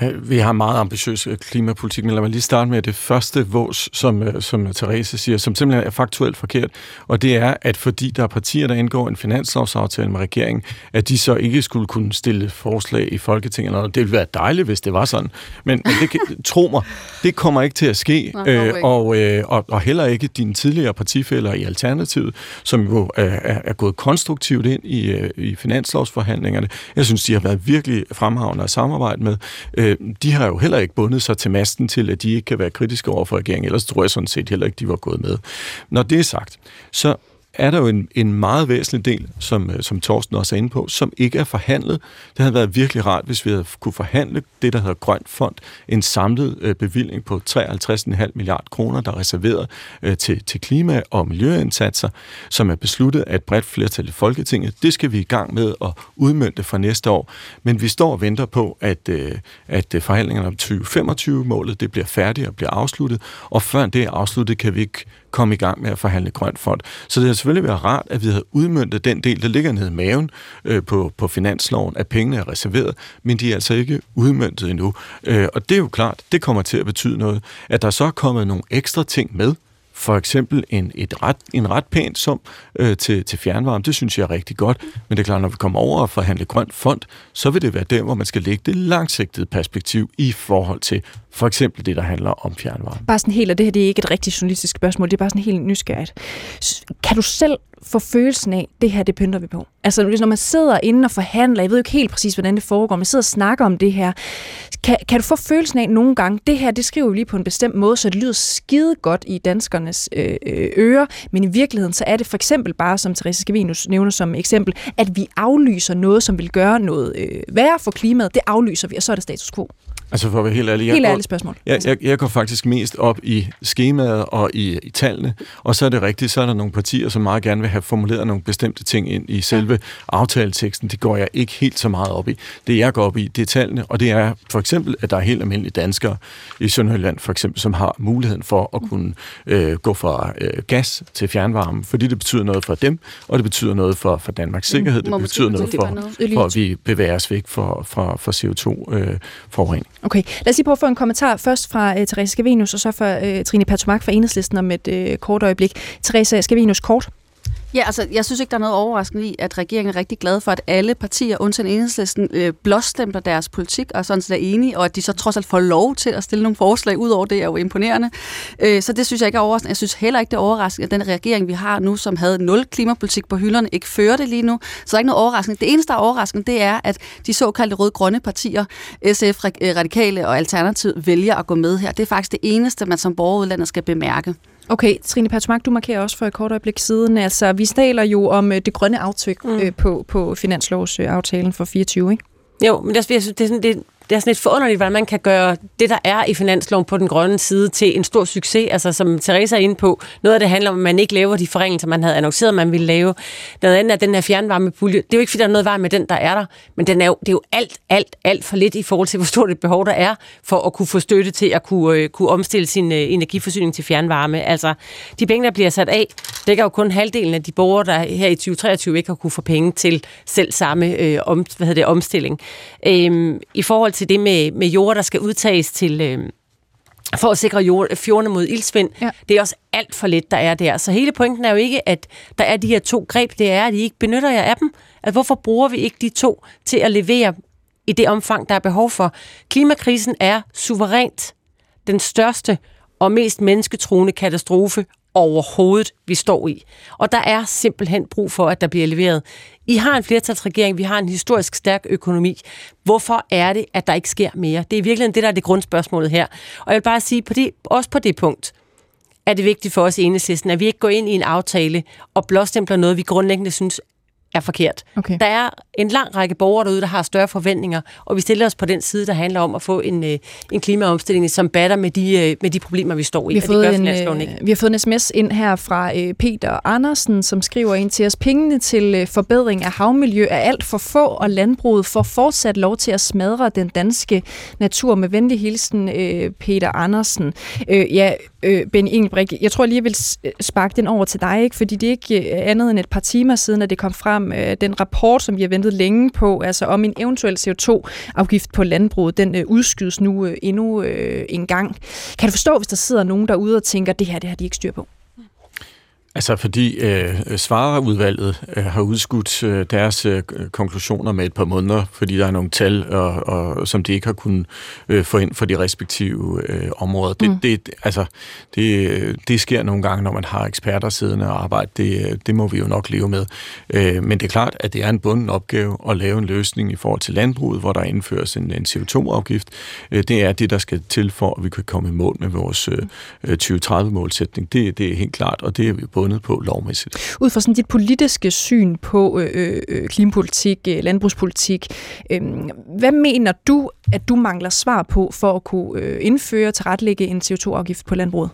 Speaker 6: Ja, Vi har meget ambitiøs øh, klimapolitik, men lad mig lige starte med det første vås, som, øh, som Therese siger, som simpelthen er faktuelt forkert, og det er, at fordi der er partier, der indgår en finanslovsaftale med regeringen, at de så ikke skulle kunne stille forslag i Folketinget. Og det ville være dejligt, hvis det var sådan, men, men det kan, tro mig, det kommer ikke til at ske, øh,
Speaker 9: ikke.
Speaker 6: og, øh, og, og heller ikke dine tidligere partifælder i Alternativet, som jo øh, er, er gået konstruktivt ind i, øh, i finanslovsforhandlingerne. Jeg synes, de har været virkelig fremhavende at samarbejde med. Øh, øh, de har jo heller ikke bundet sig til masten til, at de ikke kan være kritiske over for regeringen, ellers tror jeg sådan set heller ikke, de var gået med. Når det er sagt, så er der jo en, en meget væsentlig del, som, øh, som Torsten også er inde på, som ikke er forhandlet. Det havde været virkelig rart, hvis vi havde kunne forhandle det, der hedder Grøn Fond, en samlet øh, bevilling på 53,5 milliard kroner, der er reserveret øh, til, til klima- og miljøindsatser, som er besluttet af et bredt flertal i Folketinget. Det skal vi i gang med at udmønte for næste år. Men vi står og venter på, at, øh, at øh, forhandlingerne om 2025-målet det bliver færdigt og bliver afsluttet, og før det er afsluttet, kan vi ikke komme i gang med at forhandle grønt fond. Så det har selvfølgelig været rart, at vi havde udmyndtet den del, der ligger nede i maven øh, på, på finansloven, at pengene er reserveret, men de er altså ikke udmyndtet endnu. Øh, og det er jo klart, det kommer til at betyde noget. At der så er kommet nogle ekstra ting med, for eksempel en, et ret, en ret pæn sum øh, til, til fjernvarme. Det synes jeg er rigtig godt. Men det er klart, når vi kommer over og forhandle grønt fond, så vil det være der, hvor man skal lægge det langsigtede perspektiv i forhold til for eksempel det, der handler om fjernvarme.
Speaker 3: Bare sådan helt, og det her det er ikke et rigtigt journalistisk spørgsmål, det er bare sådan helt nysgerrigt. Kan du selv få følelsen af, det her, det pynter vi på? Altså, når man sidder inde og forhandler, jeg ved jo ikke helt præcis, hvordan det foregår, men sidder og snakker om det her, kan, kan du få følelsen af nogle gange, det her, det skriver vi lige på en bestemt måde, så det lyder skide godt i danskernes øh, øh ører, men i virkeligheden, så er det for eksempel bare, som Therese Skavinus nævner som eksempel, at vi aflyser noget, som vil gøre noget øh, værre for klimaet, det aflyser vi, og så er det status quo.
Speaker 6: Altså for at være helt ærlig.
Speaker 3: Jeg helt ærligt spørgsmål.
Speaker 6: Jeg, jeg, jeg går faktisk mest op i skemaet og i, i tallene, og så er det rigtigt, så er der nogle partier, som meget gerne vil have formuleret nogle bestemte ting ind i selve ja. aftaleteksten. Det går jeg ikke helt så meget op i. Det jeg går op i, det er tallene, og det er for eksempel, at der er helt almindelige danskere i Sønderjylland, for eksempel, som har muligheden for at kunne øh, gå fra øh, gas til fjernvarme, fordi det betyder noget for dem, og det betyder noget for, for Danmarks sikkerhed. Det betyder noget for, for, at vi bevæger os væk fra, fra, fra CO2-forurening.
Speaker 3: Øh, Okay, lad os lige prøve at få en kommentar først fra uh, Therese Scavenius, og så fra uh, Trine Pertumak fra Enhedslisten om et uh, kort øjeblik. Therese Scavenius, kort.
Speaker 9: Ja, altså, jeg synes ikke, der er noget overraskende i, at regeringen er rigtig glad for, at alle partier, undtagen enhedslisten, øh, blåstempler deres politik og sådan set er enige, og at de så trods alt får lov til at stille nogle forslag ud over det, er jo imponerende. Øh, så det synes jeg ikke er overraskende. Jeg synes heller ikke, det er overraskende, at den regering, vi har nu, som havde nul klimapolitik på hylderne, ikke fører det lige nu. Så der er ikke noget overraskende. Det eneste, der er overraskende, det er, at de såkaldte røde-grønne partier, SF, Radikale og Alternativ, vælger at gå med her. Det er faktisk det eneste, man som borgerudlandet skal bemærke.
Speaker 3: Okay, Trine Patschmark, du markerer også for et kort øjeblik siden. Altså, vi taler jo om øh, det grønne aftryk mm. øh, på, på finanslovsaftalen for 24, ikke?
Speaker 1: Jo, men det, jeg synes, det er sådan, det, det er sådan lidt forunderligt, hvordan man kan gøre det, der er i finansloven på den grønne side, til en stor succes. Altså, som Teresa er inde på, noget af det handler om, at man ikke laver de forringelser, man havde annonceret, man ville lave. Noget andet er den her fjernvarmepulje. Det er jo ikke, fordi der er noget vej med den, der er der, men den er jo, det er jo alt, alt, alt for lidt i forhold til, hvor stort et behov der er for at kunne få støtte til at kunne, øh, kunne omstille sin øh, energiforsyning til fjernvarme. Altså, de penge, der bliver sat af, dækker jo kun halvdelen af de borgere, der her i 2023 ikke har kunne få penge til selv samme øh, om, hvad hedder det, omstilling. Øhm, I forhold til det med, med jord, der skal udtages til... Øh, for at sikre jord, fjordene mod ildsvind. Ja. Det er også alt for lidt, der er der. Så hele pointen er jo ikke, at der er de her to greb. Det er, at I ikke benytter jer af dem. At hvorfor bruger vi ikke de to til at levere i det omfang, der er behov for? Klimakrisen er suverænt den største og mest mennesketruende katastrofe overhovedet, vi står i. Og der er simpelthen brug for, at der bliver leveret. I har en flertalsregering, vi har en historisk stærk økonomi. Hvorfor er det, at der ikke sker mere? Det er virkelig det, der er det grundspørgsmålet her. Og jeg vil bare sige, på det, også på det punkt, er det vigtigt for os i enhedslisten, at vi ikke går ind i en aftale og blåstempler noget, vi grundlæggende synes er forkert. Okay. Der er en lang række borgere derude, der har større forventninger, og vi stiller os på den side, der handler om at få en, øh, en klimaomstilling, som batter med de, øh, med de problemer, vi står i.
Speaker 3: Vi har, fået en, ikke. vi har fået en sms ind her fra Peter Andersen, som skriver ind til os, pengene til forbedring af havmiljø er alt for få, og landbruget får fortsat lov til at smadre den danske natur. Med venlig hilsen, Peter Andersen. Ja, Øh, Benny Engelbrecht, jeg tror lige, jeg vil øh, sparke den over til dig, ikke? fordi det er ikke øh, andet end et par timer siden, at det kom frem, den rapport, som vi har ventet længe på, altså om en eventuel CO2-afgift på landbruget, den øh, udskydes nu øh, endnu øh, en gang. Kan du forstå, hvis der sidder nogen derude og tænker, det her, det har de ikke styr på?
Speaker 6: Altså fordi øh, Svareudvalget øh, har udskudt øh, deres øh, konklusioner med et par måneder, fordi der er nogle tal, og, og, som de ikke har kunnet øh, få ind for de respektive øh, områder. Det, mm. det, altså, det, det sker nogle gange, når man har eksperter siddende og arbejde. Det, det må vi jo nok leve med. Øh, men det er klart, at det er en bunden opgave at lave en løsning i forhold til landbruget, hvor der indføres en, en CO2-afgift. Øh, det er det, der skal til for, at vi kan komme i mål med vores øh, 2030-målsætning. Det, det er helt klart, og det er vi bundet på lovmæssigt.
Speaker 3: Ud fra sådan dit politiske syn på øh, øh, øh klimapolitik, øh, landbrugspolitik, øh, hvad mener du, at du mangler svar på for at kunne øh, indføre og tilrettelægge en CO2-afgift på landbruget?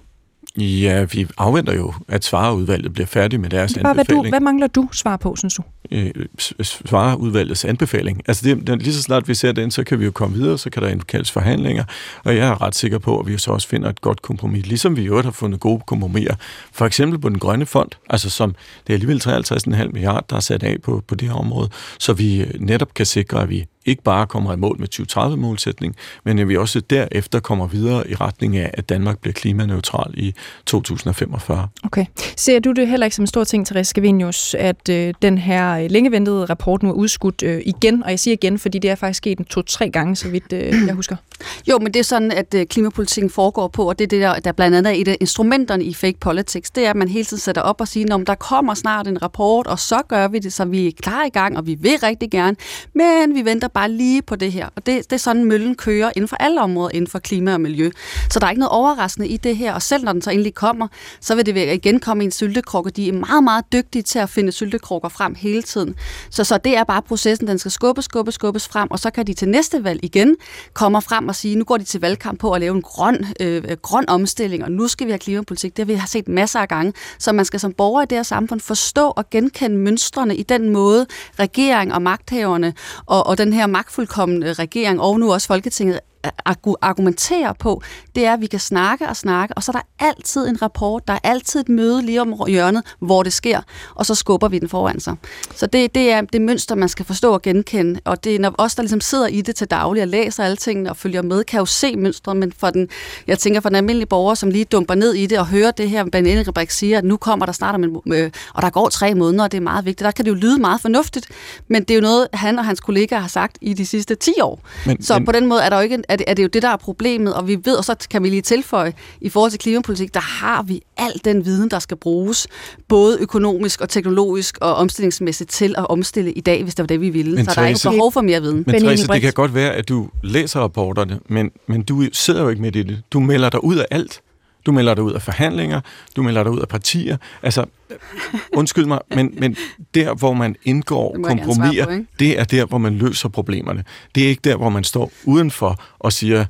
Speaker 6: Ja, vi afventer jo, at svareudvalget bliver færdig med deres
Speaker 3: Bare,
Speaker 6: anbefaling.
Speaker 3: Hvad, du, hvad mangler du svar på, synes du?
Speaker 6: Øh, svareudvalgets anbefaling. Altså det, den, lige så snart vi ser den, så kan vi jo komme videre, så kan der indkaldes forhandlinger, og jeg er ret sikker på, at vi så også finder et godt kompromis, ligesom vi jo har fundet gode kompromiser. For eksempel på den grønne fond, altså som det er alligevel 53,5 milliarder, der er sat af på, på det her område, så vi netop kan sikre, at vi ikke bare kommer i mål med 2030-målsætning, men at vi også derefter kommer videre i retning af, at Danmark bliver klimaneutral i 2045.
Speaker 3: Okay. Ser du det heller ikke som en stor ting, Therese Scavenius, at øh, den her øh, længe ventede rapport nu er udskudt øh, igen? Og jeg siger igen, fordi det er faktisk sket to-tre gange, så vidt øh, jeg husker.
Speaker 9: Jo, men det er sådan, at øh, klimapolitikken foregår på, og det er det, der, der blandt andet er et af instrumenterne i fake politics, det er, at man hele tiden sætter op og siger, om der kommer snart en rapport, og så gør vi det, så vi er klar i gang, og vi vil rigtig gerne, men vi venter bare lige på det her. Og det, det er sådan, møllen kører inden for alle områder inden for klima og miljø. Så der er ikke noget overraskende i det her, og selv når den så endelig kommer, så vil det igen komme i en syltekrukke. De er meget, meget dygtige til at finde syltekrukker frem hele tiden. Så, så det er bare processen, den skal skubbes, skubbes, skubbes frem, og så kan de til næste valg igen komme frem og sige, nu går de til valgkamp på at lave en grøn, øh, grøn omstilling, og nu skal vi have klimapolitik. Det har vi har set masser af gange. Så man skal som borger i det her samfund forstå og genkende mønstrene i den måde, regering og magthaverne og, og den her magtfuldkommende regering, og nu også Folketinget, argumentere på, det er, at vi kan snakke og snakke, og så er der altid en rapport, der er altid et møde lige om hjørnet, hvor det sker, og så skubber vi den foran sig. Så det, det er det mønster, man skal forstå og genkende, og det er når os, der ligesom sidder i det til daglig og læser alle tingene og følger med, kan jo se mønstret, men for den, jeg tænker for den almindelige borger, som lige dumper ned i det og hører det her, Ben Engelbrecht siger, at nu kommer der snart om en, øh, og der går tre måneder, og det er meget vigtigt. Der kan det jo lyde meget fornuftigt, men det er jo noget, han og hans kollegaer har sagt i de sidste 10 år. Men, så men, på den måde er der jo ikke, er det, er det jo det, der er problemet, og vi ved, og så kan vi lige tilføje, i forhold til klimapolitik, der har vi al den viden, der skal bruges, både økonomisk og teknologisk og omstillingsmæssigt til at omstille i dag, hvis det var det, vi ville. Men så Therese, der er ikke behov for mere viden.
Speaker 6: Men Therese, det kan godt være, at du læser rapporterne, men, men du sidder jo ikke med i det. Du melder dig ud af alt. Du melder dig ud af forhandlinger, du melder dig ud af partier. Altså, undskyld mig, men, men der, hvor man indgår kompromiser, det er der, hvor man løser problemerne. Det er ikke der, hvor man står udenfor og siger,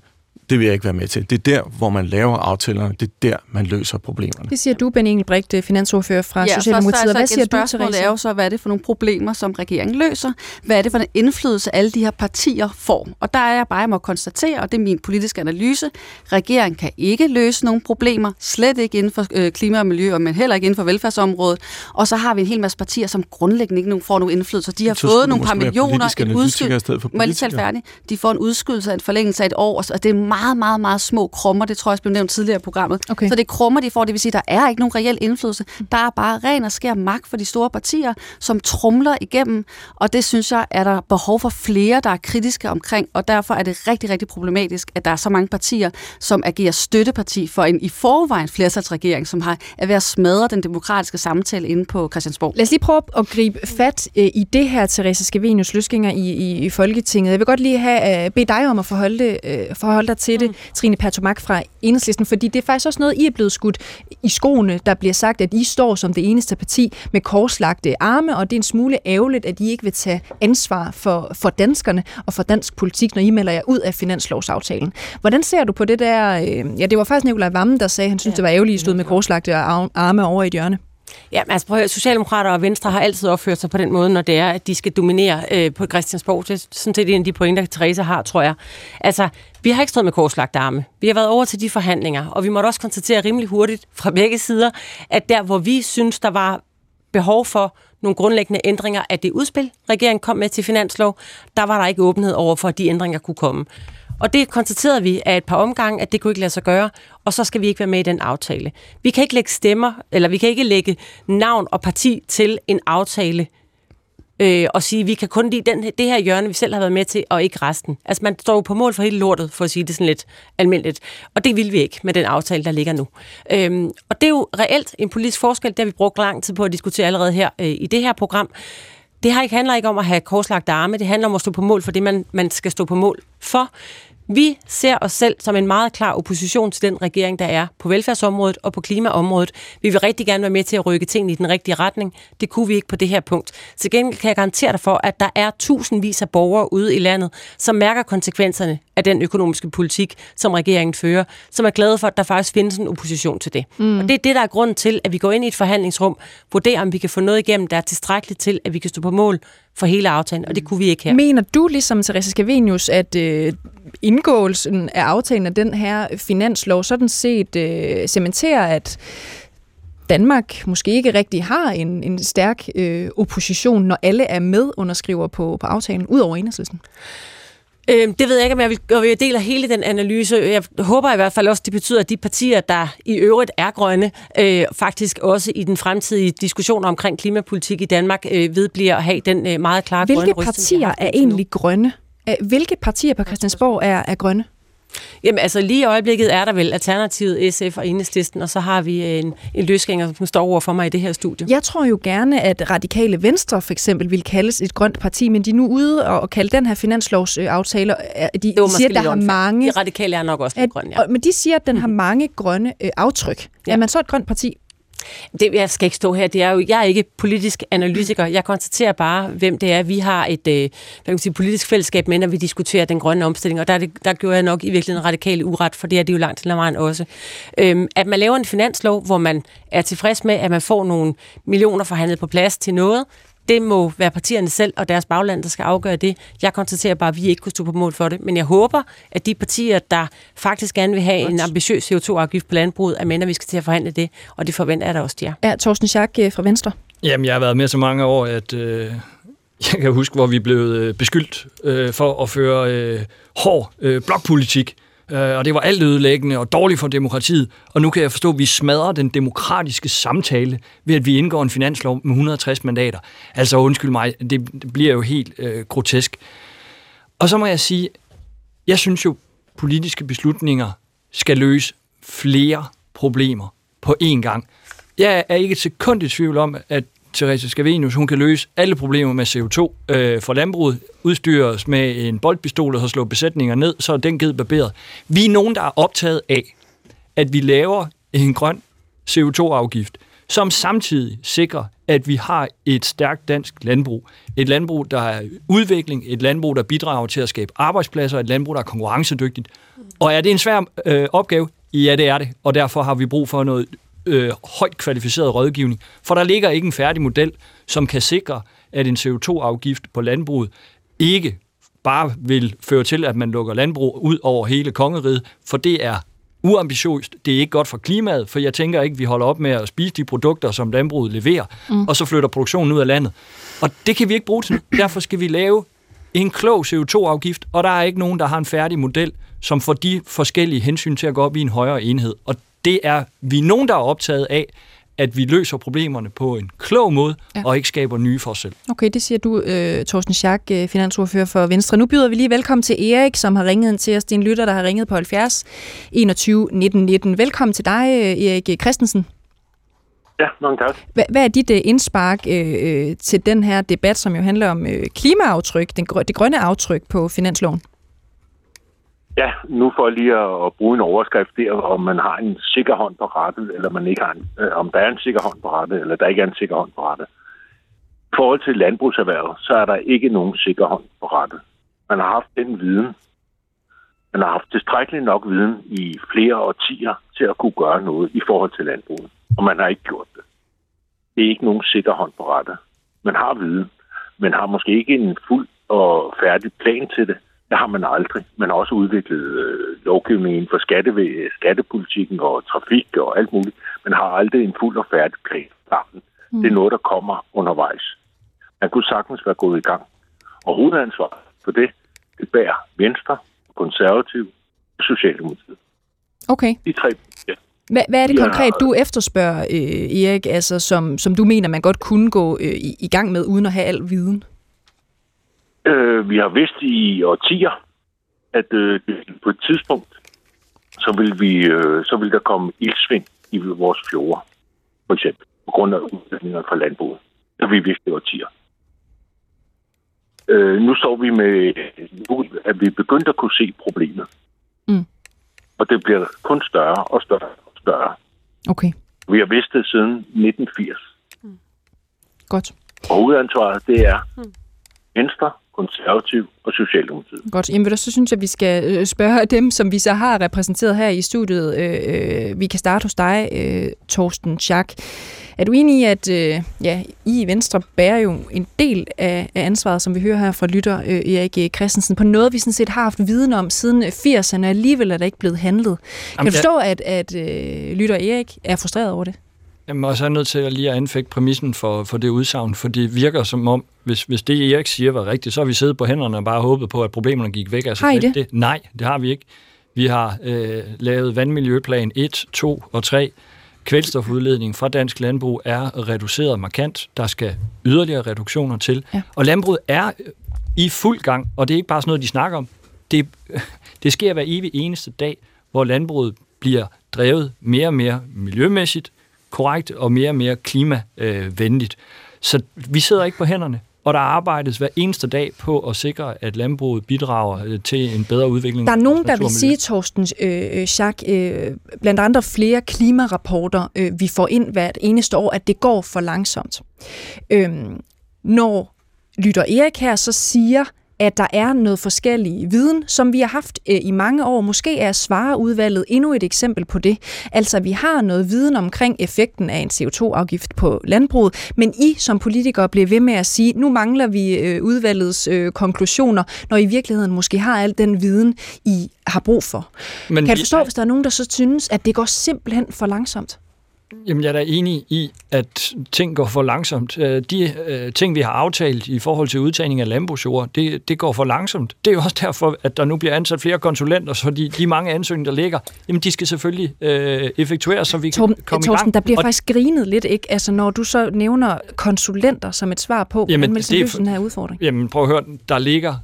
Speaker 6: det vil jeg ikke være med til. Det er der, hvor man laver aftalerne. Det er der, man løser problemerne.
Speaker 3: Det siger du, Ben Engelbrecht, finansordfører fra ja, Socialdemokratiet.
Speaker 9: Så, så, hvad siger du, Therese? er jo så, hvad er det for nogle problemer, som regeringen løser? Hvad er det for en indflydelse, alle de her partier får? Og der er jeg bare, jeg må konstatere, og det er min politiske analyse, regeringen kan ikke løse nogen problemer, slet ikke inden for øh, klima og miljø, men heller ikke inden for velfærdsområdet. Og så har vi en hel masse partier, som grundlæggende ikke får nogen indflydelse. De har fået nogle par millioner, en udskydelse. Må jeg lige færdig? De får en udskydelse af en forlængelse af et år, og det er meget, meget, meget små krummer. Det tror jeg også blev nævnt tidligere i programmet. Okay. Så det er krummer, de får. Det vil sige, der er ikke nogen reel indflydelse. Der er bare ren og skær magt for de store partier, som trumler igennem. Og det synes jeg, er der behov for flere, der er kritiske omkring. Og derfor er det rigtig, rigtig problematisk, at der er så mange partier, som agerer støtteparti for en i forvejen flertalsregering, som har, at smadre den demokratiske samtale inde på Christiansborg.
Speaker 3: Lad os lige prøve at gribe fat øh, i det her, Therese Skavenius Løsginger i, i, i Folketinget. Jeg vil godt lige have, uh, bede dig om at forholde, uh, forholde dig til det, mm. Trine Pertomak fra Enhedslisten, fordi det er faktisk også noget, I er blevet skudt i skoene, der bliver sagt, at I står som det eneste parti med korslagte arme, og det er en smule ærgerligt, at I ikke vil tage ansvar for, for danskerne og for dansk politik, når I melder jer ud af finanslovsaftalen. Hvordan ser du på det der? Øh, ja, det var faktisk Nikolaj Vammen, der sagde, at han synes, ja. det var ærgerligt, at I stod med korslagte arme over i et hjørne.
Speaker 1: Ja, men altså prøv at Socialdemokrater og Venstre har altid opført sig på den måde, når det er, at de skal dominere øh, på Christiansborg. Det er sådan set en af de pointer, Therese har, tror jeg. Altså, vi har ikke stået med korslagt arme. Vi har været over til de forhandlinger, og vi måtte også konstatere rimelig hurtigt fra begge sider, at der, hvor vi synes, der var behov for nogle grundlæggende ændringer af det udspil, regeringen kom med til finanslov, der var der ikke åbenhed over for, at de ændringer kunne komme. Og det konstaterede vi af et par omgange, at det kunne ikke lade sig gøre, og så skal vi ikke være med i den aftale. Vi kan ikke lægge stemmer, eller vi kan ikke lægge navn og parti til en aftale, øh, og sige, vi kan kun lide den, det her hjørne, vi selv har været med til, og ikke resten. Altså man står jo på mål for hele lortet, for at sige det sådan lidt almindeligt. Og det vil vi ikke med den aftale, der ligger nu. Øhm, og det er jo reelt en politisk forskel, det har vi brugt lang tid på at diskutere allerede her øh, i det her program. Det her ikke handler ikke om at have korslagte arme, det handler om at stå på mål for det, man, man skal stå på mål for. Vi ser os selv som en meget klar opposition til den regering, der er på velfærdsområdet og på klimaområdet. Vi vil rigtig gerne være med til at rykke tingene i den rigtige retning. Det kunne vi ikke på det her punkt. Til gengæld kan jeg garantere dig for, at der er tusindvis af borgere ude i landet, som mærker konsekvenserne af den økonomiske politik, som regeringen fører, som er glade for, at der faktisk findes en opposition til det. Mm. Og det er det, der er grunden til, at vi går ind i et forhandlingsrum, vurderer, om vi kan få noget igennem, der er tilstrækkeligt til, at vi kan stå på mål for hele aftalen, og det kunne vi ikke her.
Speaker 3: Mener du, ligesom Therese Scavenius, at øh, indgåelsen af aftalen af den her finanslov sådan set øh, cementerer, at Danmark måske ikke rigtig har en, en stærk øh, opposition, når alle er med underskriver på, på aftalen, ud over enhedslisten?
Speaker 1: Øh, det ved jeg ikke, om jeg, vil, om jeg deler hele den analyse. Jeg håber i hvert fald også, at det betyder, at de partier, der i øvrigt er grønne, øh, faktisk også i den fremtidige diskussion omkring klimapolitik i Danmark, øh, vedbliver at have den øh, meget klare
Speaker 3: Hvilke
Speaker 1: grønne
Speaker 3: Hvilke partier er egentlig grønne? Hvilke partier på Christiansborg er, er grønne?
Speaker 1: Jamen altså lige i øjeblikket er der vel Alternativet, SF og Enhedslisten, og så har vi en, en løsgænger, som står over for mig i det her studie.
Speaker 3: Jeg tror jo gerne, at Radikale Venstre for eksempel vil kaldes et grønt parti, men de er nu ude og kalde den her finanslovsaftale, de siger, at der har mange...
Speaker 1: De radikale er nok også lidt grønne, ja.
Speaker 3: Men de siger, at den har mange grønne øh, aftryk. Ja. Er man så et grønt parti?
Speaker 1: Det, jeg skal ikke stå her. Det er jo, jeg er ikke politisk analytiker. Jeg konstaterer bare, hvem det er. Vi har et øh, hvad kan man sige, politisk fællesskab med, når vi diskuterer den grønne omstilling. Og der, det, der gjorde jeg nok i virkeligheden en radikal uret, for det er det jo langt til vejen også. Øhm, at man laver en finanslov, hvor man er tilfreds med, at man får nogle millioner forhandlet på plads til noget, det må være partierne selv og deres bagland, der skal afgøre det. Jeg konstaterer bare, at vi ikke kunne stå på mål for det. Men jeg håber, at de partier, der faktisk gerne vil have en ambitiøs CO2-afgift på landbruget, er med, at vi skal til at forhandle det. Og det forventer jeg da også, de er.
Speaker 3: Ja, Thorsten Schack øh, fra Venstre.
Speaker 7: Jamen, jeg har været med så mange år, at øh, jeg kan huske, hvor vi blev øh, beskyldt øh, for at føre øh, hård øh, blokpolitik øh, og det var alt ødelæggende og dårligt for demokratiet. Og nu kan jeg forstå, at vi smadrer den demokratiske samtale ved, at vi indgår en finanslov med 160 mandater. Altså undskyld mig, det, det bliver jo helt øh, grotesk. Og så må jeg sige, jeg synes jo, politiske beslutninger skal løse flere problemer på én gang. Jeg er ikke et sekund i tvivl om, at Therese Scavenius, hun kan løse alle problemer med CO2 øh, for landbruget, udstyre os med en boldpistol og slå besætninger ned, så er den givet barberet. Vi er nogen, der er optaget af, at vi laver en grøn CO2-afgift, som samtidig sikrer, at vi har et stærkt dansk landbrug. Et landbrug, der er udvikling, et landbrug, der bidrager til at skabe arbejdspladser, et landbrug, der er konkurrencedygtigt. Og er det en svær øh, opgave? Ja, det er det, og derfor har vi brug for noget øh, højt kvalificeret rådgivning. For der ligger ikke en færdig model, som kan sikre, at en CO2-afgift på landbruget ikke bare vil føre til, at man lukker landbrug ud over hele kongeriget, for det er uambitiøst. Det er ikke godt for klimaet, for jeg tænker ikke, vi holder op med at spise de produkter, som landbruget leverer, mm. og så flytter produktionen ud af landet. Og det kan vi ikke bruge til. Derfor skal vi lave en klog CO2-afgift, og der er ikke nogen, der har en færdig model, som får de forskellige hensyn til at gå op i en højere enhed. Og det er vi er nogen, der er optaget af, at vi løser problemerne på en klog måde, ja. og ikke skaber nye for os selv.
Speaker 3: Okay, det siger du, uh, Thorsten Schack, uh, finansordfører for Venstre. Nu byder vi lige velkommen til Erik, som har ringet ind til os. Det er en lytter, der har ringet på 70 21 19 19. Velkommen til dig, øh, Erik Christensen.
Speaker 10: Ja, mange tak.
Speaker 3: Hvad, hvad er dit uh, indspark uh, til den her debat, som jo handler om uh, klimaaftryk, den, det grønne aftryk på finansloven?
Speaker 10: Ja, nu for lige at, at bruge en overskrift der, om man har en sikker hånd på rettet, eller man ikke har en, øh, om der er en sikker hånd på rettet, eller der ikke er en sikker hånd på rettet. I forhold til landbrugserhvervet, så er der ikke nogen sikker hånd på rettet. Man har haft den viden. Man har haft tilstrækkeligt nok viden i flere årtier til at kunne gøre noget i forhold til landbruget. Og man har ikke gjort det. Det er ikke nogen sikker hånd på rettet. Man har viden, men har måske ikke en fuld og færdig plan til det. Det har man aldrig. Man har også udviklet øh, lovgivning inden for skatte, skattepolitikken og trafik og alt muligt. Man har aldrig en fuld og færdig plan sammen. Mm. Det er noget, der kommer undervejs. Man kunne sagtens være gået i gang. Og hovedansvar for det, det bærer Venstre konservativ og socialdemokratiet.
Speaker 3: Okay.
Speaker 10: De tre ja.
Speaker 3: Hvad, hvad er det konkret, du efterspørger, øh, Erik, altså, som, som du mener, man godt kunne gå øh, i, i gang med, uden at have al viden?
Speaker 10: Øh, vi har vidst i årtier, at øh, på et tidspunkt, så vil, vi, øh, så vil der komme ildsvind i vores fjorde, for eksempel, på grund af udledninger fra landbruget. Det har vi vidst i årtier. Øh, nu står vi med, nu at vi er begyndt at kunne se problemet.
Speaker 3: Mm.
Speaker 10: Og det bliver kun større og større og større.
Speaker 3: Okay,
Speaker 10: Vi har vidst det siden 1980.
Speaker 3: godt.
Speaker 10: Og hovedansvaret, det er Venstre, Konservativ og Socialdemokratiet.
Speaker 3: Godt. Jamen, så synes jeg, vi skal øh, spørge dem, som vi så har repræsenteret her i studiet. Øh, øh, vi kan starte hos dig, øh, Torsten Schack. Er du enig i, at øh, ja, I i Venstre bærer jo en del af, af ansvaret, som vi hører her fra lytter øh, Erik Christensen, på noget, vi sådan set har haft viden om siden 80'erne, og alligevel er der ikke blevet handlet. Kan
Speaker 7: Jamen,
Speaker 3: du forstå, at, at øh, lytter Erik er frustreret over det?
Speaker 7: Jamen, og så er jeg nødt til at lige at anfægte præmissen for, for det udsagn, for det virker som om, hvis, hvis det Erik siger var rigtigt, så har vi siddet på hænderne og bare håbet på, at problemerne gik væk. Altså,
Speaker 3: Har I det?
Speaker 7: Nej, det har vi ikke. Vi har øh, lavet vandmiljøplan 1, 2 og 3. Kvælstofudledningen fra dansk landbrug er reduceret markant. Der skal yderligere reduktioner til.
Speaker 3: Ja.
Speaker 7: Og landbruget er i fuld gang, og det er ikke bare sådan noget, de snakker om. Det, det sker hver evig eneste dag, hvor landbruget bliver drevet mere og mere miljømæssigt, korrekt og mere og mere klimavenligt. Så vi sidder ikke på hænderne, og der arbejdes hver eneste dag på at sikre, at landbruget bidrager øh, til en bedre udvikling.
Speaker 3: Der er nogen, der vil sige. Torsten øh, Schack, øh, blandt andre flere klimarapporter, øh, vi får ind hvert eneste år, at det går for langsomt. Øhm, når lytter Erik her så siger, at der er noget forskellig viden, som vi har haft øh, i mange år. Måske er svareudvalget endnu et eksempel på det. Altså, vi har noget viden omkring effekten af en CO2-afgift på landbruget, men I som politikere bliver ved med at sige, nu mangler vi øh, udvalgets øh, konklusioner, når I i virkeligheden måske har al den viden, I har brug for.
Speaker 7: Men
Speaker 3: kan du forstå, hvis der er nogen, der så synes, at det går simpelthen for langsomt?
Speaker 7: Jamen, jeg er da enig i, at ting går for langsomt. Øh, De øh, ting, vi har aftalt i forhold til udtagning af landbrugsjord, det, det går for langsomt. Det er jo også derfor, at der nu bliver ansat flere konsulenter, så de, de mange ansøgninger, der ligger, jamen, de skal selvfølgelig øh, effektueres, så vi kan
Speaker 3: Torben,
Speaker 7: komme i
Speaker 3: Torsten,
Speaker 7: gang.
Speaker 3: der bliver
Speaker 7: Og
Speaker 3: faktisk grinet lidt, ikke? Altså, når du så nævner konsulenter som et svar på, hvordan man
Speaker 7: det
Speaker 3: skal
Speaker 7: er
Speaker 3: løse den her udfordring.
Speaker 7: Jamen, prøv at høre, der ligger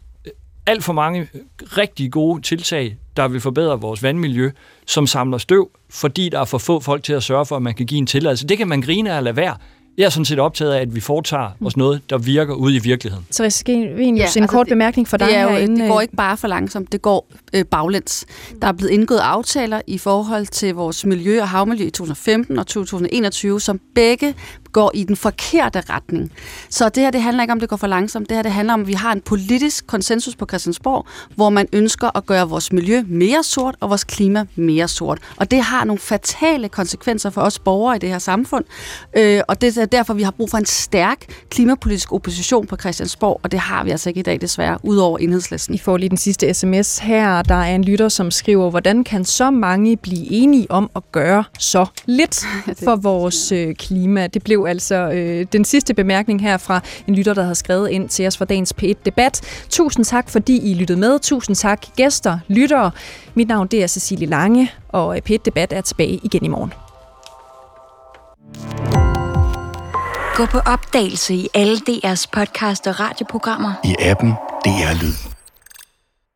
Speaker 7: alt for mange rigtig gode tiltag, der vil forbedre vores vandmiljø, som samler støv, fordi der er for få folk til at sørge for, at man kan give en tilladelse. Det kan man grine af at lade være. Jeg er sådan set optaget af, at vi foretager os noget, der virker ude i virkeligheden.
Speaker 3: Så jeg skal egentlig Ja, en
Speaker 9: altså
Speaker 3: kort
Speaker 9: det-
Speaker 3: bemærkning for dig
Speaker 9: det, er jo,
Speaker 3: herinde.
Speaker 9: det går ikke bare for langsomt, det går øh, baglæns. Der er blevet indgået aftaler i forhold til vores miljø og havmiljø i 2015 og 2021, som begge går i den forkerte retning. Så det her, det handler ikke om, at det går for langsomt. Det her, det handler om, at vi har en politisk konsensus på Christiansborg, hvor man ønsker at gøre vores miljø mere sort og vores klima mere sort. Og det har nogle fatale konsekvenser for os borgere i det her samfund. Øh, og det er derfor, vi har brug for en stærk klimapolitisk opposition på Christiansborg, og det har vi altså ikke i dag desværre, udover enhedslisten.
Speaker 3: I får lige den sidste sms her. Der er en lytter, som skriver, hvordan kan så mange blive enige om at gøre så lidt for vores øh, klima? Det blev altså øh, den sidste bemærkning her fra en lytter, der har skrevet ind til os fra dagens P1-debat. Tusind tak, fordi I lyttede med. Tusind tak, gæster, lyttere. Mit navn det er Cecilie Lange, og øh, P1-debat er tilbage igen i morgen.
Speaker 11: Gå på opdagelse i alle DR's podcast og radioprogrammer.
Speaker 12: I appen DR Lyd.